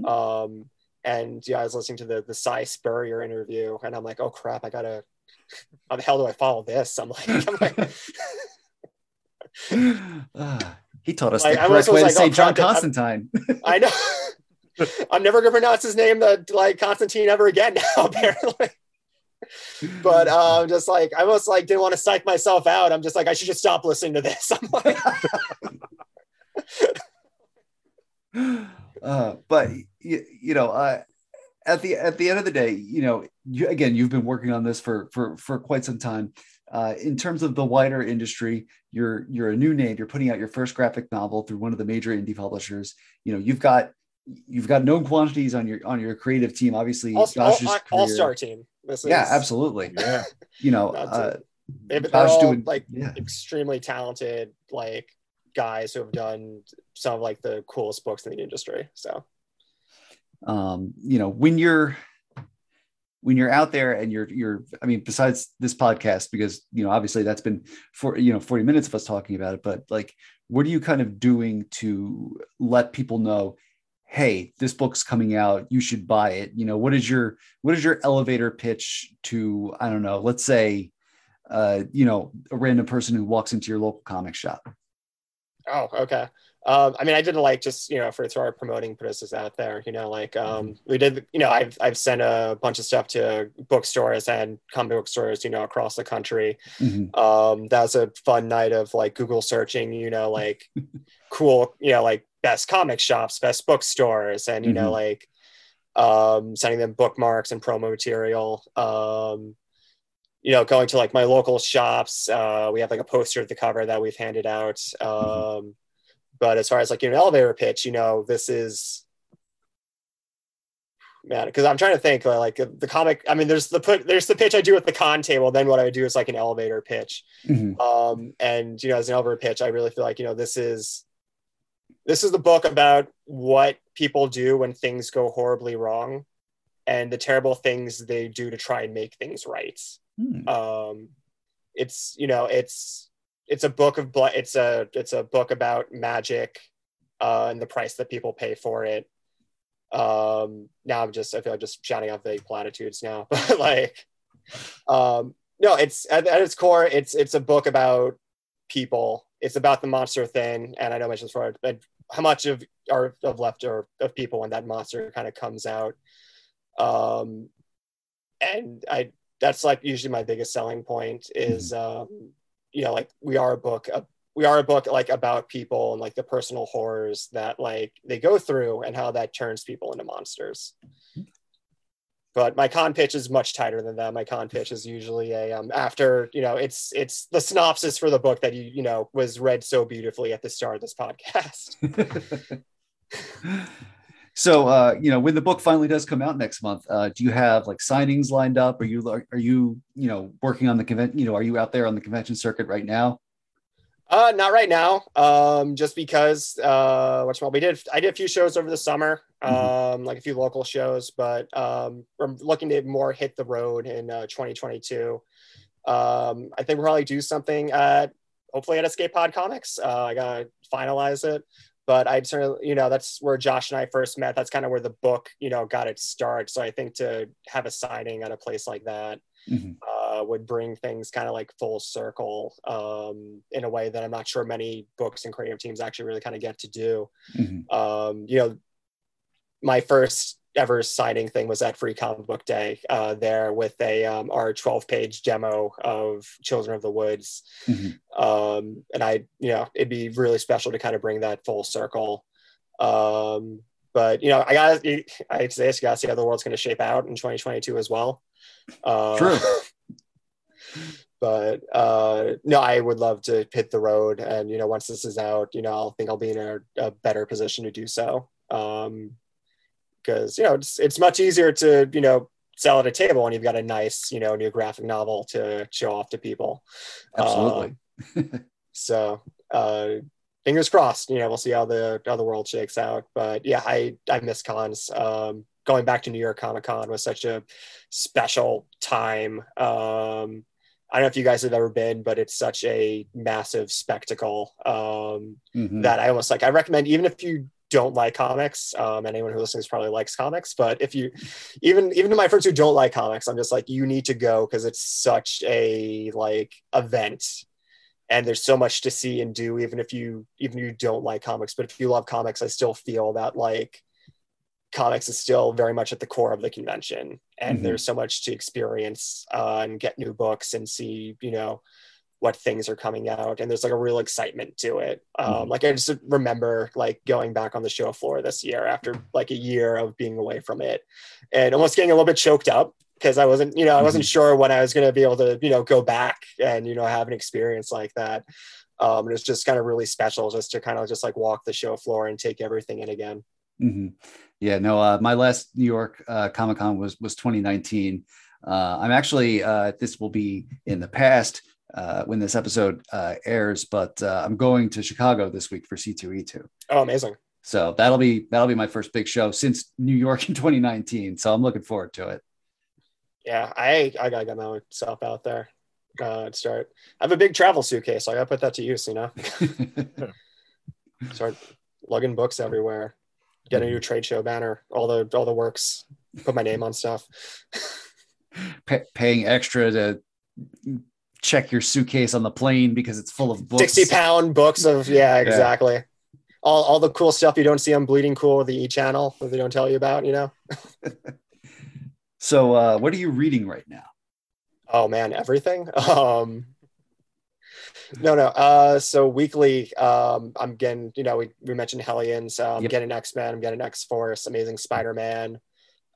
Um and yeah i was listening to the the Si Spurrier interview and i'm like oh crap i gotta how the hell do i follow this? I'm like, I'm like Ah, he taught us Like, the correct way to say oh, John Constantine. i know i'm never gonna pronounce his name the like constantine ever again now apparently but um just like i almost like didn't want to psych myself out i'm just like i should just stop listening to this i'm like uh, but you, you know, uh, at the at the end of the day, you know, you, again, you've been working on this for for for quite some time. Uh, in terms of the wider industry, you're you're a new name. You're putting out your first graphic novel through one of the major indie publishers. You know, you've got you've got known quantities on your on your creative team. Obviously, all, Josh's all, career- star team this Yeah, is, absolutely. Yeah. You know, uh, they're Josh all doing like yeah. extremely talented like guys who have done some of like the coolest books in the industry so um, you know when you're when you're out there and you're you're i mean besides this podcast because you know obviously that's been for you know 40 minutes of us talking about it but like what are you kind of doing to let people know hey this book's coming out. You should buy it. You know what is your what is your elevator pitch to i don't know let's say uh you know a random person who walks into your local comic shop? Oh okay um, I mean, I did like just you know for to our promoting producers out there. You know, like um, we did. You know, I've I've sent a bunch of stuff to bookstores and comic book stores. You know, across the country. Mhm. Um, that was a fun night of like Google searching. You know, like cool. You know, like best comic shops, best bookstores, and you know, Mhm. like um, sending them bookmarks and promo material. Um, you know, going to like my local shops. Uh, we have like a poster at the cover that we've handed out. Um, but as far as like you know, an elevator pitch, you know, this is man, because I'm trying to think uh, like the comic. I mean, there's the put there's the pitch I do at the con table. Then what I would do is like an elevator pitch. Mhm. Um, and you know, as an elevator pitch, I really feel like you know this is this is the book about what people do when things go horribly wrong, and the terrible things they do to try and make things right Hmm. um it's you know it's it's a book of blood it's a it's a book about magic uh and the price that people pay for it. Um now i'm just i feel like just shouting out vague platitudes now but like um no it's at, at its core it's it's a book about people. It's about the monster thing and i know I mentioned before but how much of are of left or of people when that monster kind of comes out. Um and i that's like usually my biggest selling point is um you know like we are a book uh, we are a book like about people and like the personal horrors that like they go through and how that turns people into monsters. But my con pitch is much tighter than that. My con pitch is usually a um after you know it's it's the synopsis for the book that you you know was read so beautifully at the start of this podcast So, uh, you know, when the book finally does come out next month, uh, do you have like signings lined up? Are you are you you know working on the convention? You know, are you out there on the convention circuit right now? Uh, not right now. Um, just because uh, what's well, we did. I did a few shows over the summer, um, mm-hmm. like a few local shows, but um, we're looking to more hit the road in uh, 2022. Um, I think we'll probably do something at hopefully at Escape Pod Comics. Uh, I gotta finalize it, but I'd certainly, you know, that's where Josh and I first met. That's kind of where the book, you know, got its start. So I think to have a signing at a place like that mm-hmm. uh, would bring things kind of like full circle um, in a way that I'm not sure many books and creative teams actually really kind of get to do. Mm-hmm. Um, you know, my first ever signing thing was at Free Comic Book Day uh, there with a um, our 12 page demo of Children of the Woods, mm-hmm. um, and I you know it'd be really special to kind of bring that full circle. Um, but you know I got I say this, you got to see how the world's going to shape out in 2022 as well. Uh, True. but uh, no, I would love to hit the road, and you know once this is out, you know I'll think I'll be in a, a better position to do so. Um, because you know it's it's much easier to you know sell at a table when you've got a nice you know new graphic novel to show off to people. Absolutely. Um, so uh, fingers crossed. You know we'll see how the how the world shakes out. But yeah, I I miss cons. Um, going back to New York Comic Con was such a special time. Um, I don't know if you guys have ever been, but it's such a massive spectacle um, mm-hmm. that I almost like. I recommend even if you don't like comics. Um, anyone who listens probably likes comics, but if you, even even to my friends who don't like comics, I'm just like, you need to go because it's such a like event, and there's so much to see and do. Even if you even if you don't like comics, but if you love comics, I still feel that like comics is still very much at the core of the convention, and mm-hmm. there's so much to experience uh, and get new books and see, you know what things are coming out and there's like a real excitement to it um, mm-hmm. like i just remember like going back on the show floor this year after like a year of being away from it and almost getting a little bit choked up because i wasn't you know i wasn't mm-hmm. sure when i was going to be able to you know go back and you know have an experience like that um, and it's just kind of really special just to kind of just like walk the show floor and take everything in again mm-hmm. yeah no uh, my last new york uh, comic-con was was 2019 uh, i'm actually uh, this will be in the past uh, when this episode uh, airs, but uh, I'm going to Chicago this week for C2E2. Oh, amazing! So that'll be that'll be my first big show since New York in 2019. So I'm looking forward to it. Yeah, I I gotta get myself out there. Uh, start. I have a big travel suitcase. So I gotta put that to use. You know, start lugging books everywhere. Get a new trade show banner. All the all the works. Put my name on stuff. paying extra to check your suitcase on the plane because it's full of books. 60 pound books of, yeah, exactly. Yeah. All, all the cool stuff you don't see on Bleeding Cool, or the E channel that they don't tell you about, you know? so, uh, what are you reading right now? Oh man, everything. Um, no, no. Uh, so weekly, um, I'm getting, you know, we, we mentioned Hellions. Uh, I'm yep. getting X Men. I'm getting X Force. Amazing Spider Man.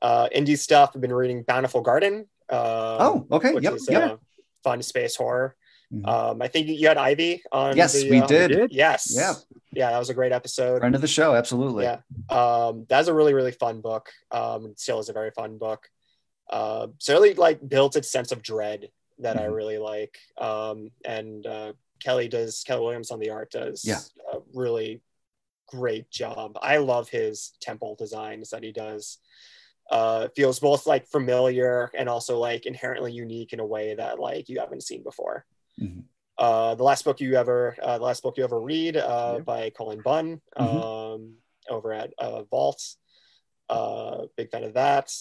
Uh, indie stuff. I've been reading Bountiful Garden. Uh, oh, okay. Yep. Is, yep. Fun space horror. Mm-hmm. Um, I think you had Ivy on. Yes, the, we, uh, did. we, did. Yes. Yeah. Yeah, that was a great episode. Friend of the show, absolutely. Yeah. Um, that's a really, really fun book. Um, still is a very fun book. Uh, certainly like built its sense of dread that mm-hmm. I really like. Um, and uh, Kelly does Kelly Williams on the art does yeah. a really great job. I love his temple designs that he does uh, feels both like familiar and also like inherently unique in a way that like you haven't seen before. Mm-hmm. Uh, the last book you ever, uh, the last book you ever read uh, by Cullen Bunn mm-hmm. um, over at uh, Vault. Uh, big fan of that.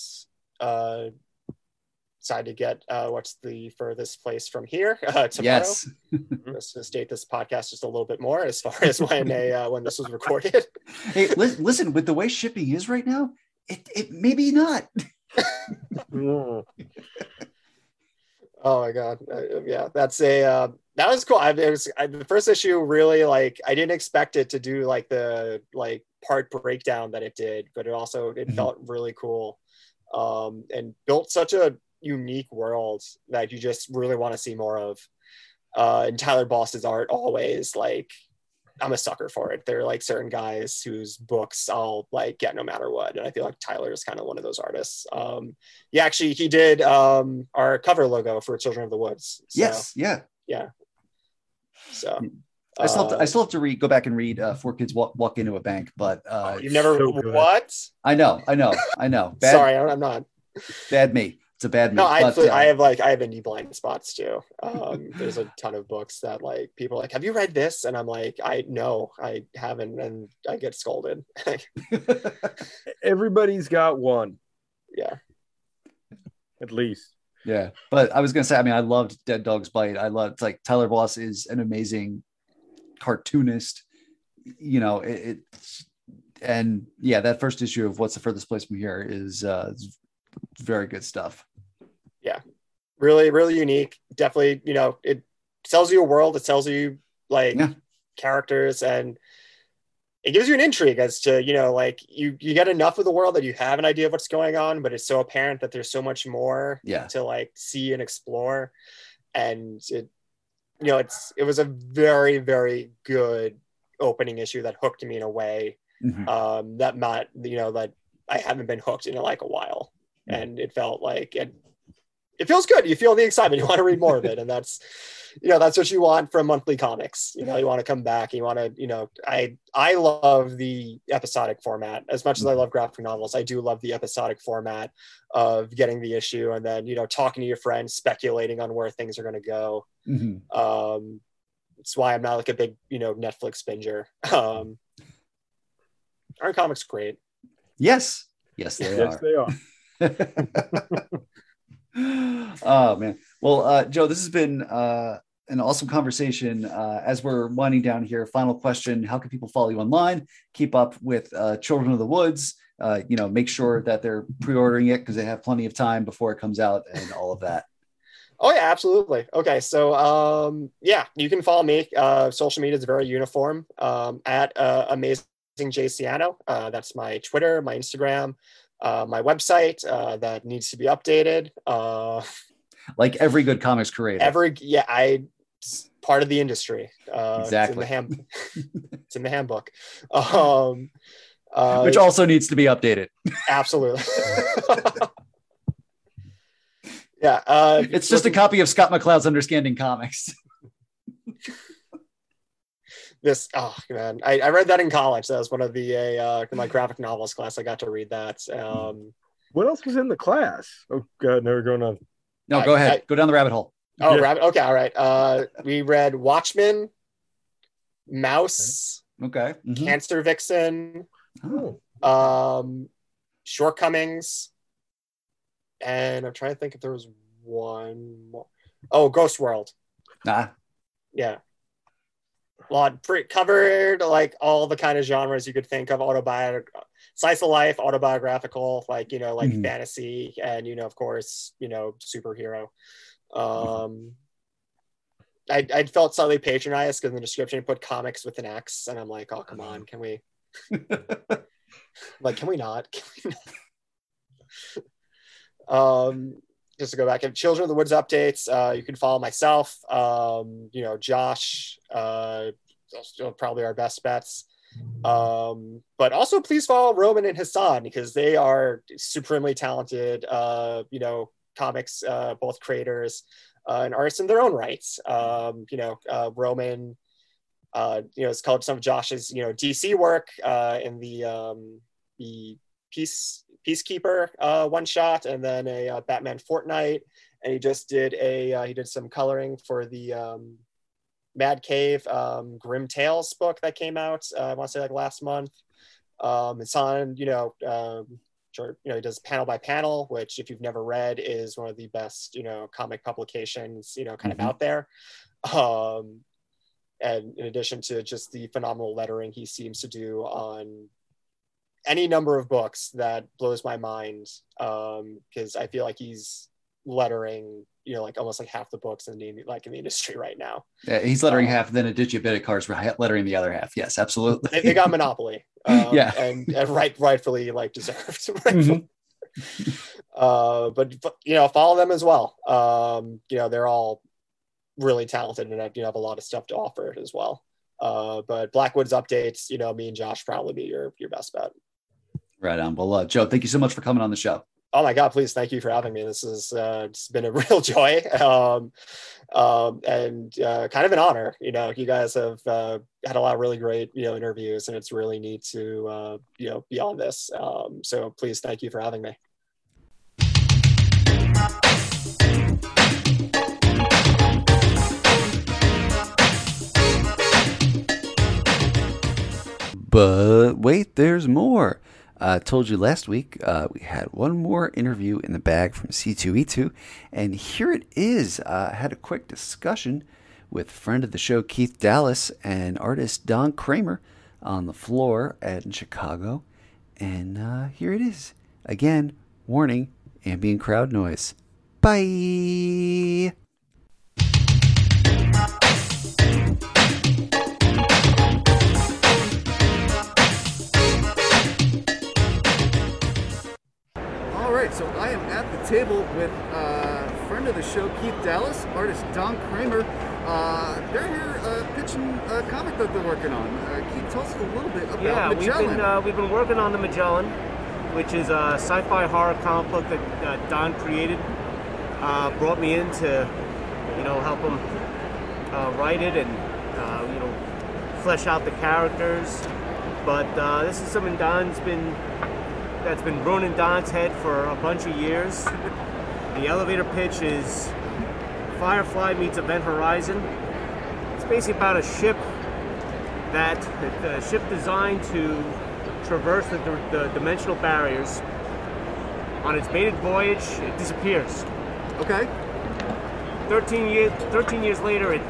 Uh, decided to get uh, what's the furthest place from here uh, tomorrow. Yes. Let's just date this podcast just a little bit more as far as when a uh, when this was recorded. hey, li- listen, with the way shipping is right now, it, it maybe not. oh my god, uh, yeah, that's a uh, that was cool. I, it was I, the first issue. Really, like I didn't expect it to do like the like part breakdown that it did, but it also it mm-hmm. felt really cool, um, and built such a unique world that you just really want to see more of. Uh, and Tyler Boss's art always like I'm a sucker for it. There are like certain guys whose books I'll like get no matter what, and I feel like Tyler is kind of one of those artists. Um, yeah, actually, he did um, our cover logo for Children of the Woods. So, yes, yeah. yeah. So I still have to, uh, I still have to read go back and read uh, Four Kids Walk, Walk into a Bank, but uh, you've never so good. what? I know, I know, I know. Bad, Sorry, I'm I'm not. bad me. It's a bad me. No, I, but, uh, I have like I have indie blind spots too. Um, there's a ton of books that like people are like, have you read this? And I'm like, I no, I haven't, and I get scolded. Everybody's got one, yeah, at least. Yeah, but I was gonna say, I mean, I loved Dead Dog's Bite. I loved like Tyler Boss is an amazing cartoonist. You know, it, it's and yeah, that first issue of What's the Furthest Place from Here is uh, is very good stuff. Yeah. Really, really unique. Definitely, you know, it tells you a world. It tells you like Yeah. characters, and it gives you an intrigue as to you know, like you you get enough of the world that you have an idea of what's going on, but it's so apparent that there's so much more Yeah, to like see and explore and it you know it's it was a very very good opening issue that hooked me in a way Mhm. um that not you know that i haven't been hooked in like a while. And it felt like it it feels good. You feel the excitement. You want to read more of it. And that's you know that's what you want from monthly comics. You know you want to come back. You want to you know i i love the episodic format. As much as i love graphic novels i do love the episodic format of getting the issue and then you know talking to your friends speculating on where things are going to go. Mhm. um it's why i'm not like a big you know netflix binger. Um aren't comics great? Yes, yes, they yes, are. they are. oh man well uh joe this has been uh an awesome conversation uh as we're winding down here final question how can people follow you online keep up with uh children of the woods uh you know make sure that they're pre-ordering it because they have plenty of time before it comes out and all of that Oh yeah, absolutely. Okay, so um, yeah, you can follow me. Uh, social media is very uniform. Um, at amazing jciano. Uh, that's my Twitter, my Instagram, uh, my website uh, that needs to be updated. Uh, like every good comics creator every yeah, I it's part of the industry. Uh, Exactly. It's in the hand. it's in the handbook. Um, uh, which also needs to be updated absolutely. yeah, uh, it's just a copy of scott mccloud's understanding comics this oh man I, I read that in college that was one of the uh, my graphic novels class i got to read that um What else was in the class? Oh god, never going on. no I- go ahead I- go down the rabbit hole oh Yeah. rabbit okay all right uh we read watchmen Maus okay Mhm. cancer vixen Oh. um shortcomings and i'm trying to think if there was one more oh ghost world Nah. yeah lot covered like all the kind of genres you could think of autobiographical slice of life autobiographical like you know like Mhm. fantasy and you know of course you know superhero um I, I felt slightly patronized because in the description it put comics with an X, and I'm like, oh come on, can we like can we not? Can we not? um, just to go back, and Children of the Woods updates, uh, you can follow myself, um, you know, Josh, uh, probably our best bets. Um, but also please follow Roman and Hassan because they are supremely talented, uh, you know, comics, uh, both creators uh, and artists in their own rights. Um, you know, uh, Roman, uh, you know, it's called some of Josh's, you know, DC work uh, in the um, the Peace Peacekeeper uh, one shot, and then a uh, Batman Fortnite, and he just did a uh, he did some coloring for the um, Mad Cave um, Grim Tales book that came out. Uh, I want to say like last month. Um, it's on, you know, um, you know, he does panel by panel, which if you've never read is one of the best, you know, comic publications, you know, kind Mhm. of out there. Um, and in addition to just the phenomenal lettering he seems to do on any number of books that blows my mind because I feel like he's lettering, you know, like almost like half the books in the like in the industry right now. Yeah, he's lettering Uh, half, then Aditya Bidikar is lettering the other half. Yes, absolutely. They, they got monopoly, um, Yeah. and, and right, rightfully like deserved. Mhm. uh, but, but, you know, follow them as well. Um, you know, they're all really talented and you know, have a lot of stuff to offer as well. Uh, but Blackwood's updates, you know, me and Josh probably be your your best bet. Right on. Well, uh, Joe, thank you so much for coming on the show. Oh my God, please. Thank you for having me. This has uh, it's been a real joy um, um, and uh, kind of an honor. You know, you guys have uh, had a lot of really great, you know, interviews and it's really neat to, uh, you know, be on this. Um, so please, thank you for having me. But wait, there's more. I uh, told you last week uh, we had one more interview in the bag from C2E2, and here it is. Uh, I had a quick discussion with friend of the show Keith Dallas and artist Don Kramer on the floor at in Chicago, and uh, here it is. Again, warning: ambient crowd noise. Bye. Table with a uh, friend of the show, Keith Dallas, artist Don Kramer. Uh, they're here uh, pitching a comic that they're working on. Uh, Keith, tell us a little bit about yeah, Magellan. we've been uh, we've been working on the Magellan, which is a sci-fi horror comic book that Don created. Uh, brought me in to, you know, help him write it and you know flesh out the characters. But this is something Don's been that's been brewing in Don's head for a bunch of years. The elevator pitch is Firefly meets Event Horizon. It's basically about a ship that a ship designed to traverse the, the dimensional barriers. On its maiden voyage, it disappears. Okay. 13 years 13 years later it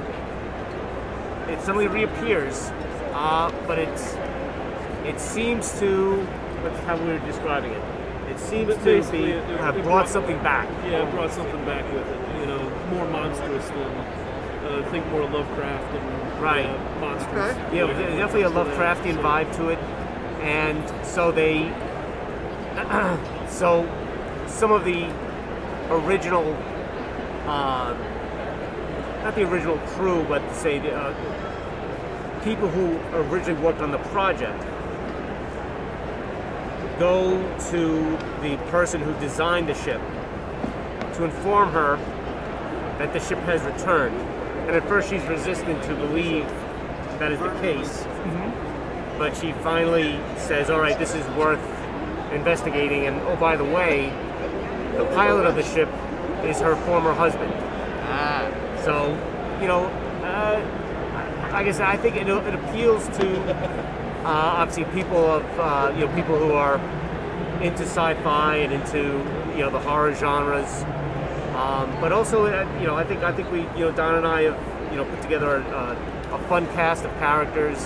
it suddenly reappears uh, but it's it seems to that's how we were describing it. It seems but to be it, it, have it brought, brought, something back. Yeah, it brought something back with it. You know, more monstrous than uh, think more Lovecraft and right uh, monsters. Okay. Yeah, definitely a Lovecraftian vibe to it, and so they, so some of the original, uh, not the original crew, but say the uh, people who originally worked on the project go to the person who designed the ship to inform her that the ship has returned. And at first, she's resistant to believe that is the case. Mm-hmm. But she finally says, All right, this is worth investigating. And oh, by the way, the pilot of the ship is her former husband. Ah. So, you know, uh, I guess I think it, it appeals to uh, obviously, people of uh, you know people who are into sci-fi and into you know the horror genres, um, but also uh, you know I think I think we you know Don and I have you know put together a, a fun cast of characters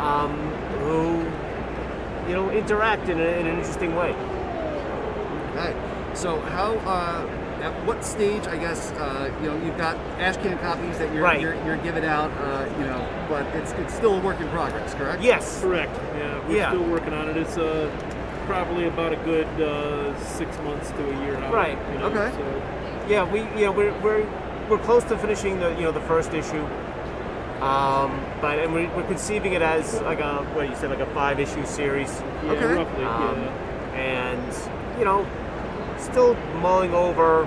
um, who you know interact in, a, in an interesting way. Okay, so how uh, at what stage, I guess, uh, you know, you've got ashcan copies that you're, right. you're, you're, giving out, uh, you know, but it's it's still a work in progress, correct? Yes. Correct. Yeah, we're yeah. still working on it. It's uh, probably about a good uh, six months to a year out. Right. You know, okay. So. Yeah, we you know we're, we're we're close to finishing the you know the first issue. Um, but and we're, we're conceiving it as like a what you said like a five issue series. Yeah, okay. roughly. Um, yeah. And you know, still mulling over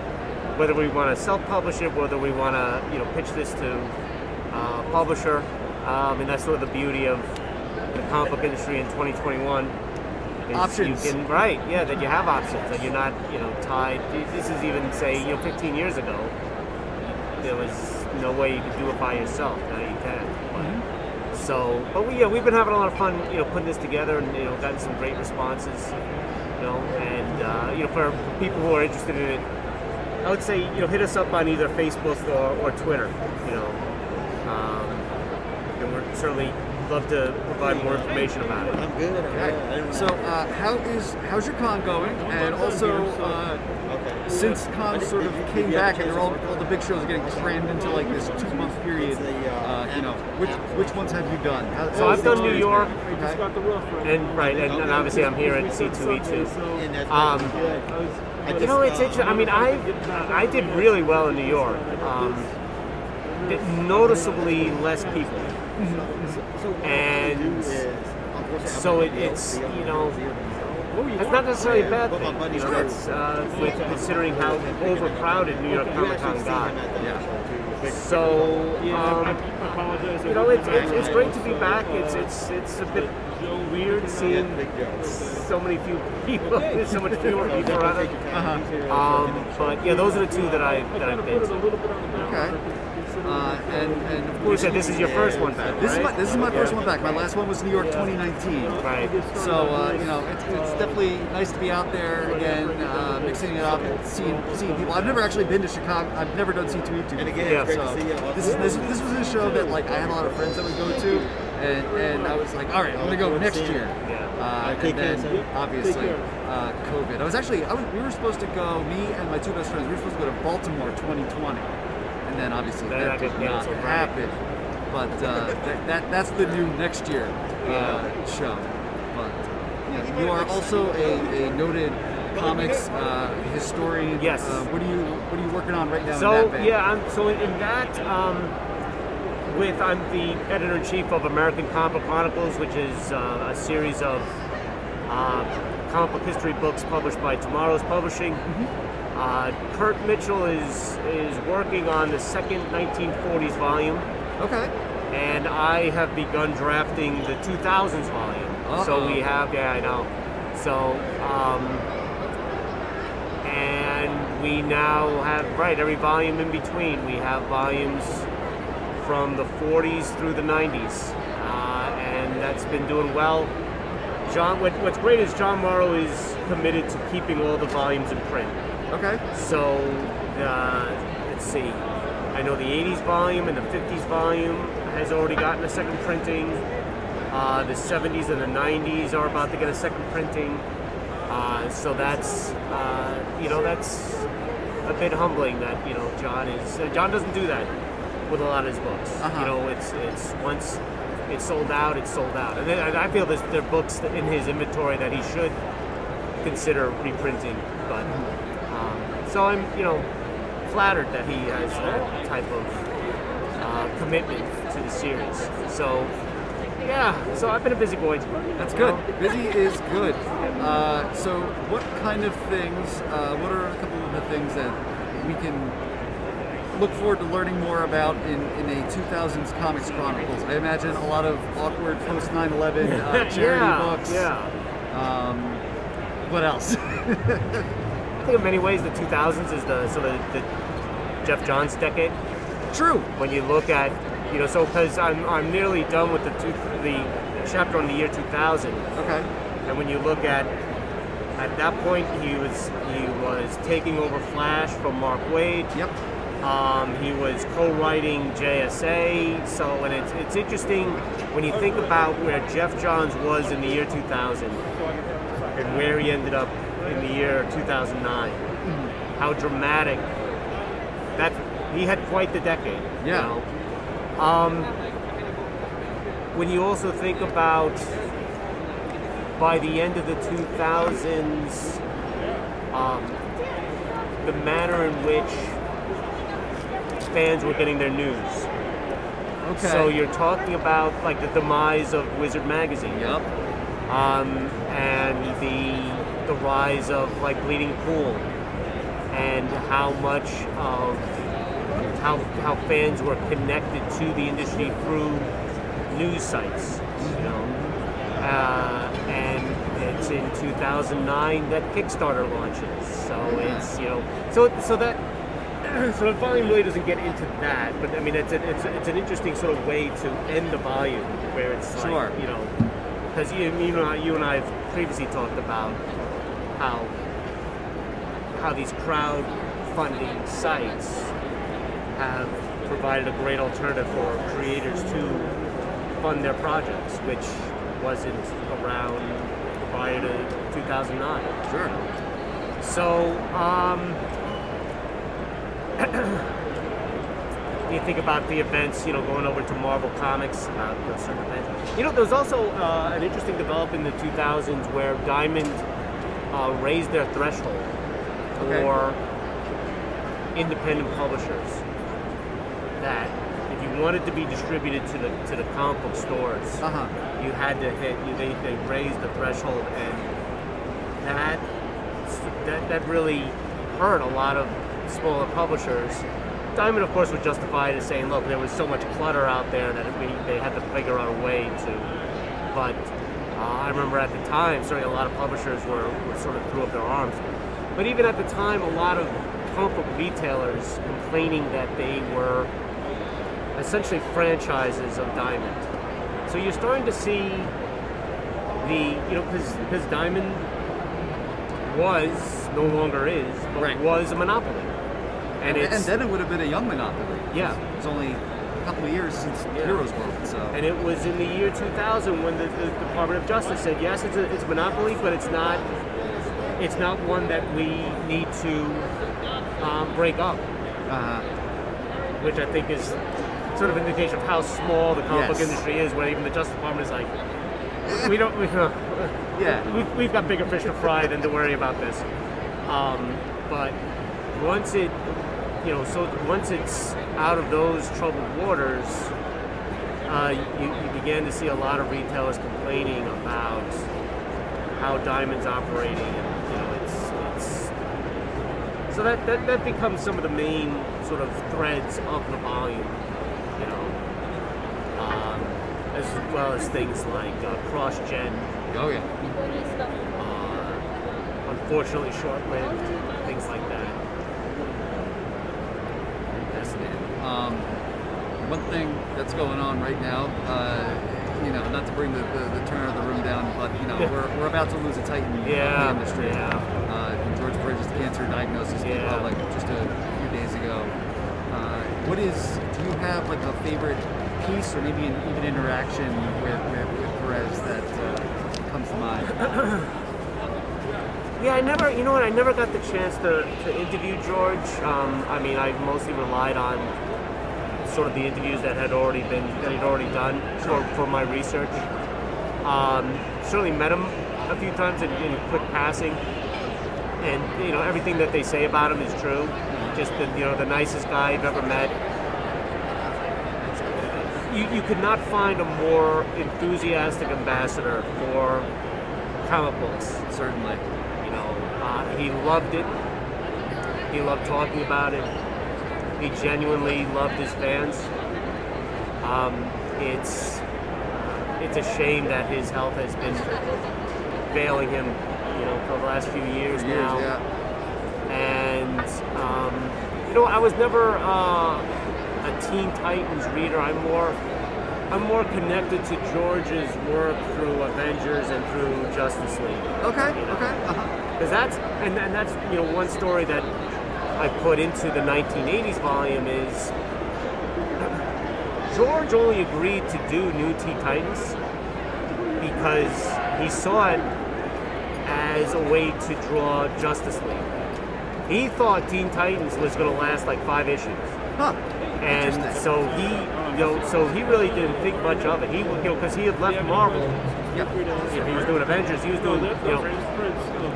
whether we want to self-publish it, whether we want to you know pitch this to uh, publisher. Um, and that's sort of the beauty of the comic book industry in 2021. Options. You can, right, yeah, that you have options, that you're not, you know, tied. This is even, say, you know, 15 years ago, there was no way you could do it by yourself. Now you can. But, mm-hmm. So, but we, yeah, we've been having a lot of fun, you know, putting this together and, you know, gotten some great responses, know, and, uh, you know, for people who are interested in it, I would say, you know, hit us up on either Facebook or, or Twitter, you know. Um, and we're certainly love to provide more information about it. I'm good. Okay. So, uh, how is how's your con going? And also, uh, since con sort of came back and all all the big shows are getting crammed into like this two month period, uh, you know, which which ones have you done? How, so I've done New York, okay. and right, and, and, obviously I'm here at C2E2. Um, you know, it's interesting. I mean, I I did really well in New York. Um, noticeably less people. And so it, it's you know it's not necessarily a bad thing. You know, it's, uh, with considering how overcrowded New York Comic Con got. Yeah. So I, um, apologize. you know, it's, it's, it's great to be back. It's it's it's a bit weird seeing so many few people, so much fewer people around. Uh-huh. Um, but yeah, those are the two that I that I've been to. Okay. Uh, and and of You course, said this is your first one back, This is my this is my first one back. My last one was New York 2019. Right. So uh, you know, it's, it's definitely nice to be out there again, uh, mixing it up, seeing seeing people. I've never actually been to Chicago. I've never done C2E2. And again, it's great so to see you. this is this, this was a show that like I had a lot of friends that would go to, and and I was like, all right, I'm gonna go next year. Uh, and then obviously uh, COVID. I was actually I was, we were supposed to go. Me and my two best friends. We were supposed to go to Baltimore 2020, and then obviously that that did not canceled, happen. But uh, that, that that's the new next year uh, show. But yeah, you are also a, a noted comics uh, historian. Yes. Uh, what are you What are you working on right now? in So that yeah, I'm, so in, in that, um, with I'm the editor in chief of American Comic Chronicles, which is uh, a series of uh, comic book history books published by TwoMorrows Publishing. Uh, Kurt Mitchell is is working on the second 1940s volume, Okay. and I have begun drafting the 2000s volume. So Uh-oh. we have, yeah, I know. So. Um, and we now have right every volume in between. We have volumes from the 40s through the 90s, uh, and that's been doing well. John, what, what's great is John Morrow is committed to keeping all the volumes in print. Okay. So, uh, let's see. I know the 80s volume and the 50s volume has already gotten a second printing. Uh, the 70s and the 90s are about to get a second printing. Uh, so that's, uh, you know, that's a bit humbling that, you know, John is, uh, John doesn't do that with a lot of his books. Uh-huh. You know, it's, it's once it's sold out, it's sold out. And then I feel there's, there are books in his inventory that he should consider reprinting, but so I'm you know flattered that he has that type of uh, commitment to the series. So yeah, so I've been a busy boy. That's good. Busy is good. Uh, so, what kind of things? Uh, what are a couple of the things that we can look forward to learning more about in, in a 2000s comics chronicles? I imagine a lot of awkward post 9/11 uh, charity yeah, books. Yeah. Um, what else? I think in many ways the 2000s is the sort of the Geoff Johns decade. True. when you look at you know so because I'm, I'm nearly done with the two, the chapter on the year 2000 Okay. and when you look at at that point he was he was taking over flash from Mark Waid Yep. um, he was co-writing jsa so and it's, it's interesting when you think about where Geoff Johns was in the year 2000 and where he ended up in the year 2009 how dramatic that he had quite the decade you Yeah. know? Um, when you also think about by the end of the 2000s, um, the manner in which fans were getting their news. Okay. So you're talking about like the demise of Wizard Magazine, Yep. um, and the the rise of like Bleeding Cool, and how much of how how fans were connected to the industry through news sites, you know. Uh, and it's in 2009 that Kickstarter launches, so it's you know, so so that so the volume really doesn't get into that, but I mean it's a, it's a, it's an interesting sort of way to end the volume where it's like Sure. you know because you you know you and I have previously talked about how how these crowdfunding sites have provided a great alternative for creators to fund their projects, which wasn't around prior to 2009. Sure. So, um, you think about the events, you know, going over to Marvel Comics, about certain events. You know, there was also uh, an interesting development in the 2000s where Diamond uh, raised their threshold Okay. for independent publishers. That if you wanted to be distributed to the to the comic book stores, Uh-huh. you had to hit. You, they they raised the threshold, and that that that really hurt a lot of smaller publishers. Diamond, of course, would justify it as saying, "Look, there was so much clutter out there that we, they had to figure out a way to." But I remember at the time, certainly a lot of publishers were, were sort of threw up their arms. But even at the time, a lot of comic book retailers complaining that they were essentially franchises of Diamond. So you're starting to see the, you know, because Diamond was, no longer is, but Right. was a monopoly. And it's, and then it would have been a young monopoly. Yeah. It's only couple of years since Yeah. Heroes World, so. And it was in the year 2000 when the, the Department of Justice said, yes, it's a, it's a monopoly, but it's not it's not one that we need to um, break up, uh, which I think is sort of an indication of how small the comic book industry is, where even the Justice Department is like, we don't, we, yeah. we've, we've got bigger fish to fry than to worry about this. Um, but once it, you know, so once it's out of those troubled waters, uh, you, you began to see a lot of retailers complaining about how Diamond's operating, and you know, it's it's so that, that that becomes some of the main sort of threads of the volume, you know, um, as well as things like uh, CrossGen Oh, yeah. uh, unfortunately short-lived, things like that. Fascinating. Um, one thing that's going on right now, uh, you know, not to bring the, the, the turn of the room down, but you know, we're, we're about to lose a titan Yeah, in the industry. yeah. Uh, George Perez's cancer diagnosis came Yeah. out like just a few days ago. Uh, what is? Do you have like a favorite piece or maybe an even interaction with with, with Perez that uh, comes to mind? Yeah, I never, you know what, I never got the chance to, to interview George. Um, I mean, I mostly relied on sort of the interviews that had already been, that he'd already done for, for my research. Um, certainly met him a few times in, in quick passing. And, you know, everything that they say about him is true. Just the, you know, the nicest guy I've ever met. You, you could not find a more enthusiastic ambassador for comic books Certainly. you know, uh, he loved it. He loved talking about it. He genuinely loved his fans. Um, it's it's a shame that his health has been failing him, you know, for the last few years, Years, now. yeah. And um, you know, I was never uh, a Teen Titans reader. I'm more I'm more connected to George's work through Avengers and through Justice League Okay. You know. Okay. Uh-huh. because that's and, and that's you know one story that I put into the 1980s volume is George only agreed to do New Teen Titans because he saw it as a way to draw Justice League. He thought Teen Titans was going to last like five issues Huh. and so he, you know, so he really didn't think much of it. He, you know, because he had left Marvel, Yep. you know, he was doing Avengers, he was doing, you know,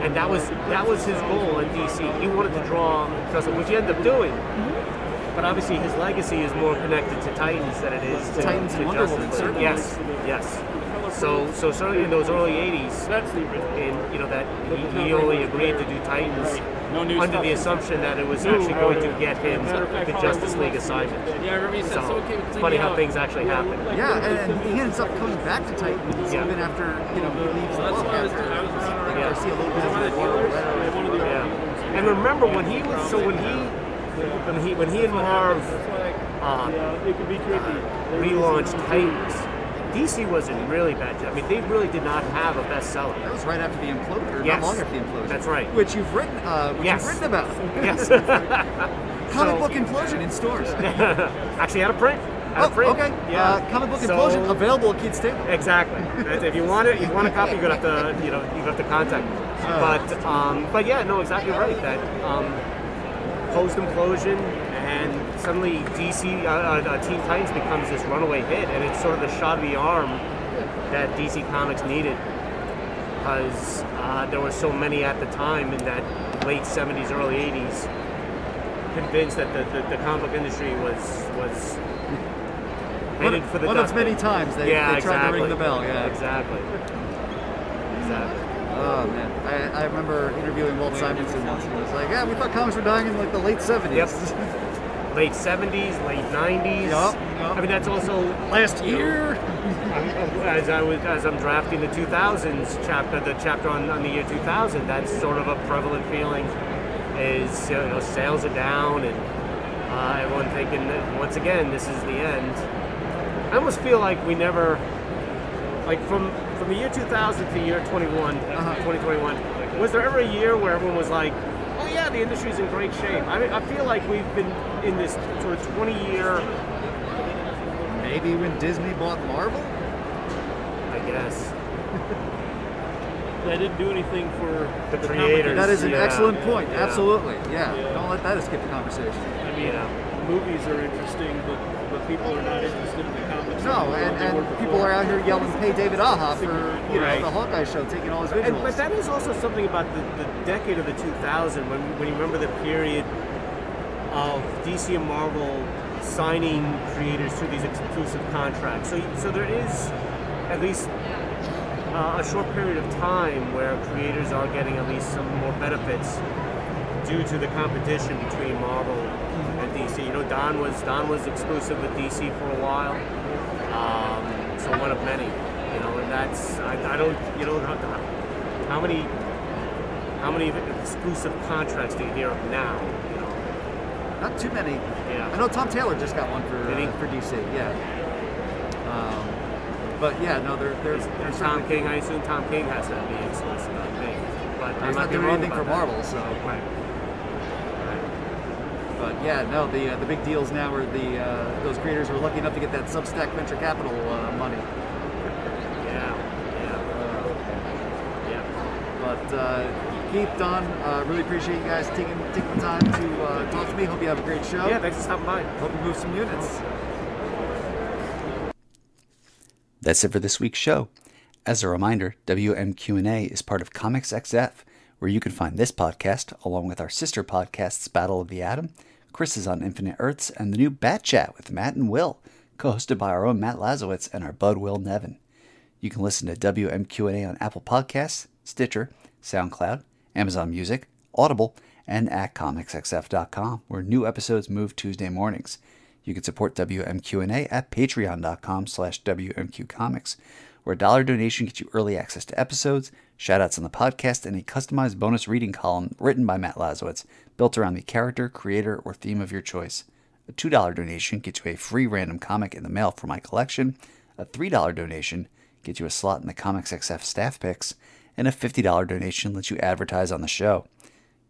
and that was that was his goal in DC. He wanted to draw Justice, which he ended up doing. Mm-hmm. But obviously, his legacy is more connected to Titans than it is to, Titans to and Wonder Justice Woman, League. certainly. Yes, yes. So, so certainly in those early '80s, That's the original. in you know that he, he only agreed to do Titans No new under the assumption that it was New, actually going to get him fact, the Justice League assignment. Yeah, I remember you said So, so okay, it's funny how things actually happen. Yeah, and, and he ends up coming back to Titans Yeah. even after you know he leaves the That's book I was after doing. I was running around. like, Garcia Lopez Is it one of the and dealers? Rivera. One of the Yeah. And remember when he was so when he when he when he and Marv uh, Yeah, it could be tricky. relaunched Titans, DC was in really bad shape. I mean, they really did not have a bestseller. That was right after the implosion, Yes. not long after the implosion. That's right. Which you've written, uh, which Yes. you've written about. Yes. Comic So- book implosion in stores. Actually, out of print. Oh, okay. Yeah. Uh, comic book So- implosion available at Kids Table. Exactly. If you want it, you want a copy, you're gonna have to, you know, you have to contact me. But, um, but yeah, no, exactly right. That um, post implosion, and suddenly DC, uh, uh, Teen Titans becomes this runaway hit, and it's sort of the shot of the arm that DC Comics needed, because uh, there were so many at the time in that late '70s, early '80s, convinced that the, the, the comic book industry was was headed for the one of many times they, yeah, they tried exactly. to ring the bell. Yeah. exactly. Exactly. Oh man, I, I remember interviewing Walt Simonson once, and he was like, "Yeah, we thought comics were dying in like the late '70s." Yep. Late '70s, late '90s. Yup, yup. I mean, that's also Last year. as I was as I'm drafting the 2000s chapter, the chapter on, on the year 2000, that's sort of a prevalent feeling. Is you know sales are down and uh, everyone thinking that once again this is the end. I almost feel like we never, like from from the year 2000 to year 21, Uh-huh. 2021. Was there ever a year where everyone was like, "Oh yeah, the industry's in great shape"? I mean, I feel like we've been in this sort of 20 year, Maybe when Disney bought Marvel. I guess. That didn't do anything for The comic creators. That is an Yeah, excellent point. yeah. Absolutely. Yeah. Yeah. Don't let that escape the conversation. I mean, Yeah. movies are interesting, but but people are not interested in the comics. No, and, like they were and people are out here yelling, "Pay David Aja for you know Right. the Hawkeye show, taking all his visuals." And, but that is also something about the, the decade of the 2000 when, when you remember the period of DC and Marvel signing creators to these exclusive contracts. So, so there is at least uh, a short period of time where creators are getting at least some more benefits due to the competition between Marvel and DC. You know, Don was Don was exclusive with DC for a while, um, so one of many. You know, and that's I, I don't you know how, how many how many exclusive contracts do you hear of now? You know, not too many. Yeah. I know Tom Taylor just got one for uh, for DC. Yeah. Um, but yeah, no, there, there's there's Tom King. I assume Tom King has to be exclusive. I think, but I'm He's not not doing wrong anything for. Marvel, so. Right. But yeah, no, the uh, the big deals now are the uh, those creators were lucky enough to get that Substack venture capital uh, money. Yeah. Yeah. Yeah. But uh, Keith, Don, uh, really appreciate you guys taking taking the time to uh, talk to me. Hope you have a great show. Yeah. Thanks for stopping by. Hope you move some units. That's it for this week's show. As a reminder, WMQ&A is part of Comics XF, where you can find this podcast along with our sister podcasts Battle of the Atom, Crisis on Infinite Earths, and the new Bat Chat with Matt and Will, co-hosted by our own Matt Lazorwitz and our bud Will Nevin. You can listen to WMQ&A on Apple Podcasts, Stitcher, SoundCloud, Amazon Music, Audible, and at comicsxf.com, where new episodes move Tuesday mornings. You can support WMQ&A at patreon.com slash WMQcomics, where a dollar donation gets you early access to episodes, shoutouts on the podcast, and a customized bonus reading column written by Matt Lazorwitz, built around the character, creator, or theme of your choice. A $2 donation gets you a free random comic in the mail for my collection. A $3 donation gets you a slot in the Comics XF staff picks. And a $50 donation lets you advertise on the show.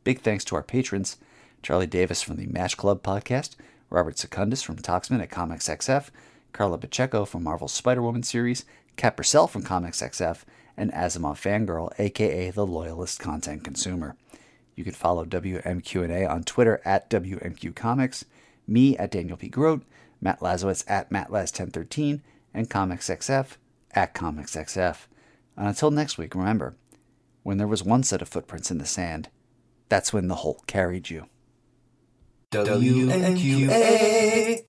Big thanks to our patrons Charlie Davis from the Match Club podcast, Robert Secundus from Toxman at Comics XF, Karla Pacheco from Marvel's Spider Woman series, Kat Purcell from Comics XF, and Asimov Fangirl, aka the Loyalist Content Consumer. You can follow WMQ&A on Twitter at WMQ Comics, me at Daniel P. Grote, Matt Lazorwitz at MattLaz1013, and Comics XF at Comics XF. And until next week, remember, when there was one set of footprints in the sand, that's when the Hulk carried you. WNQA.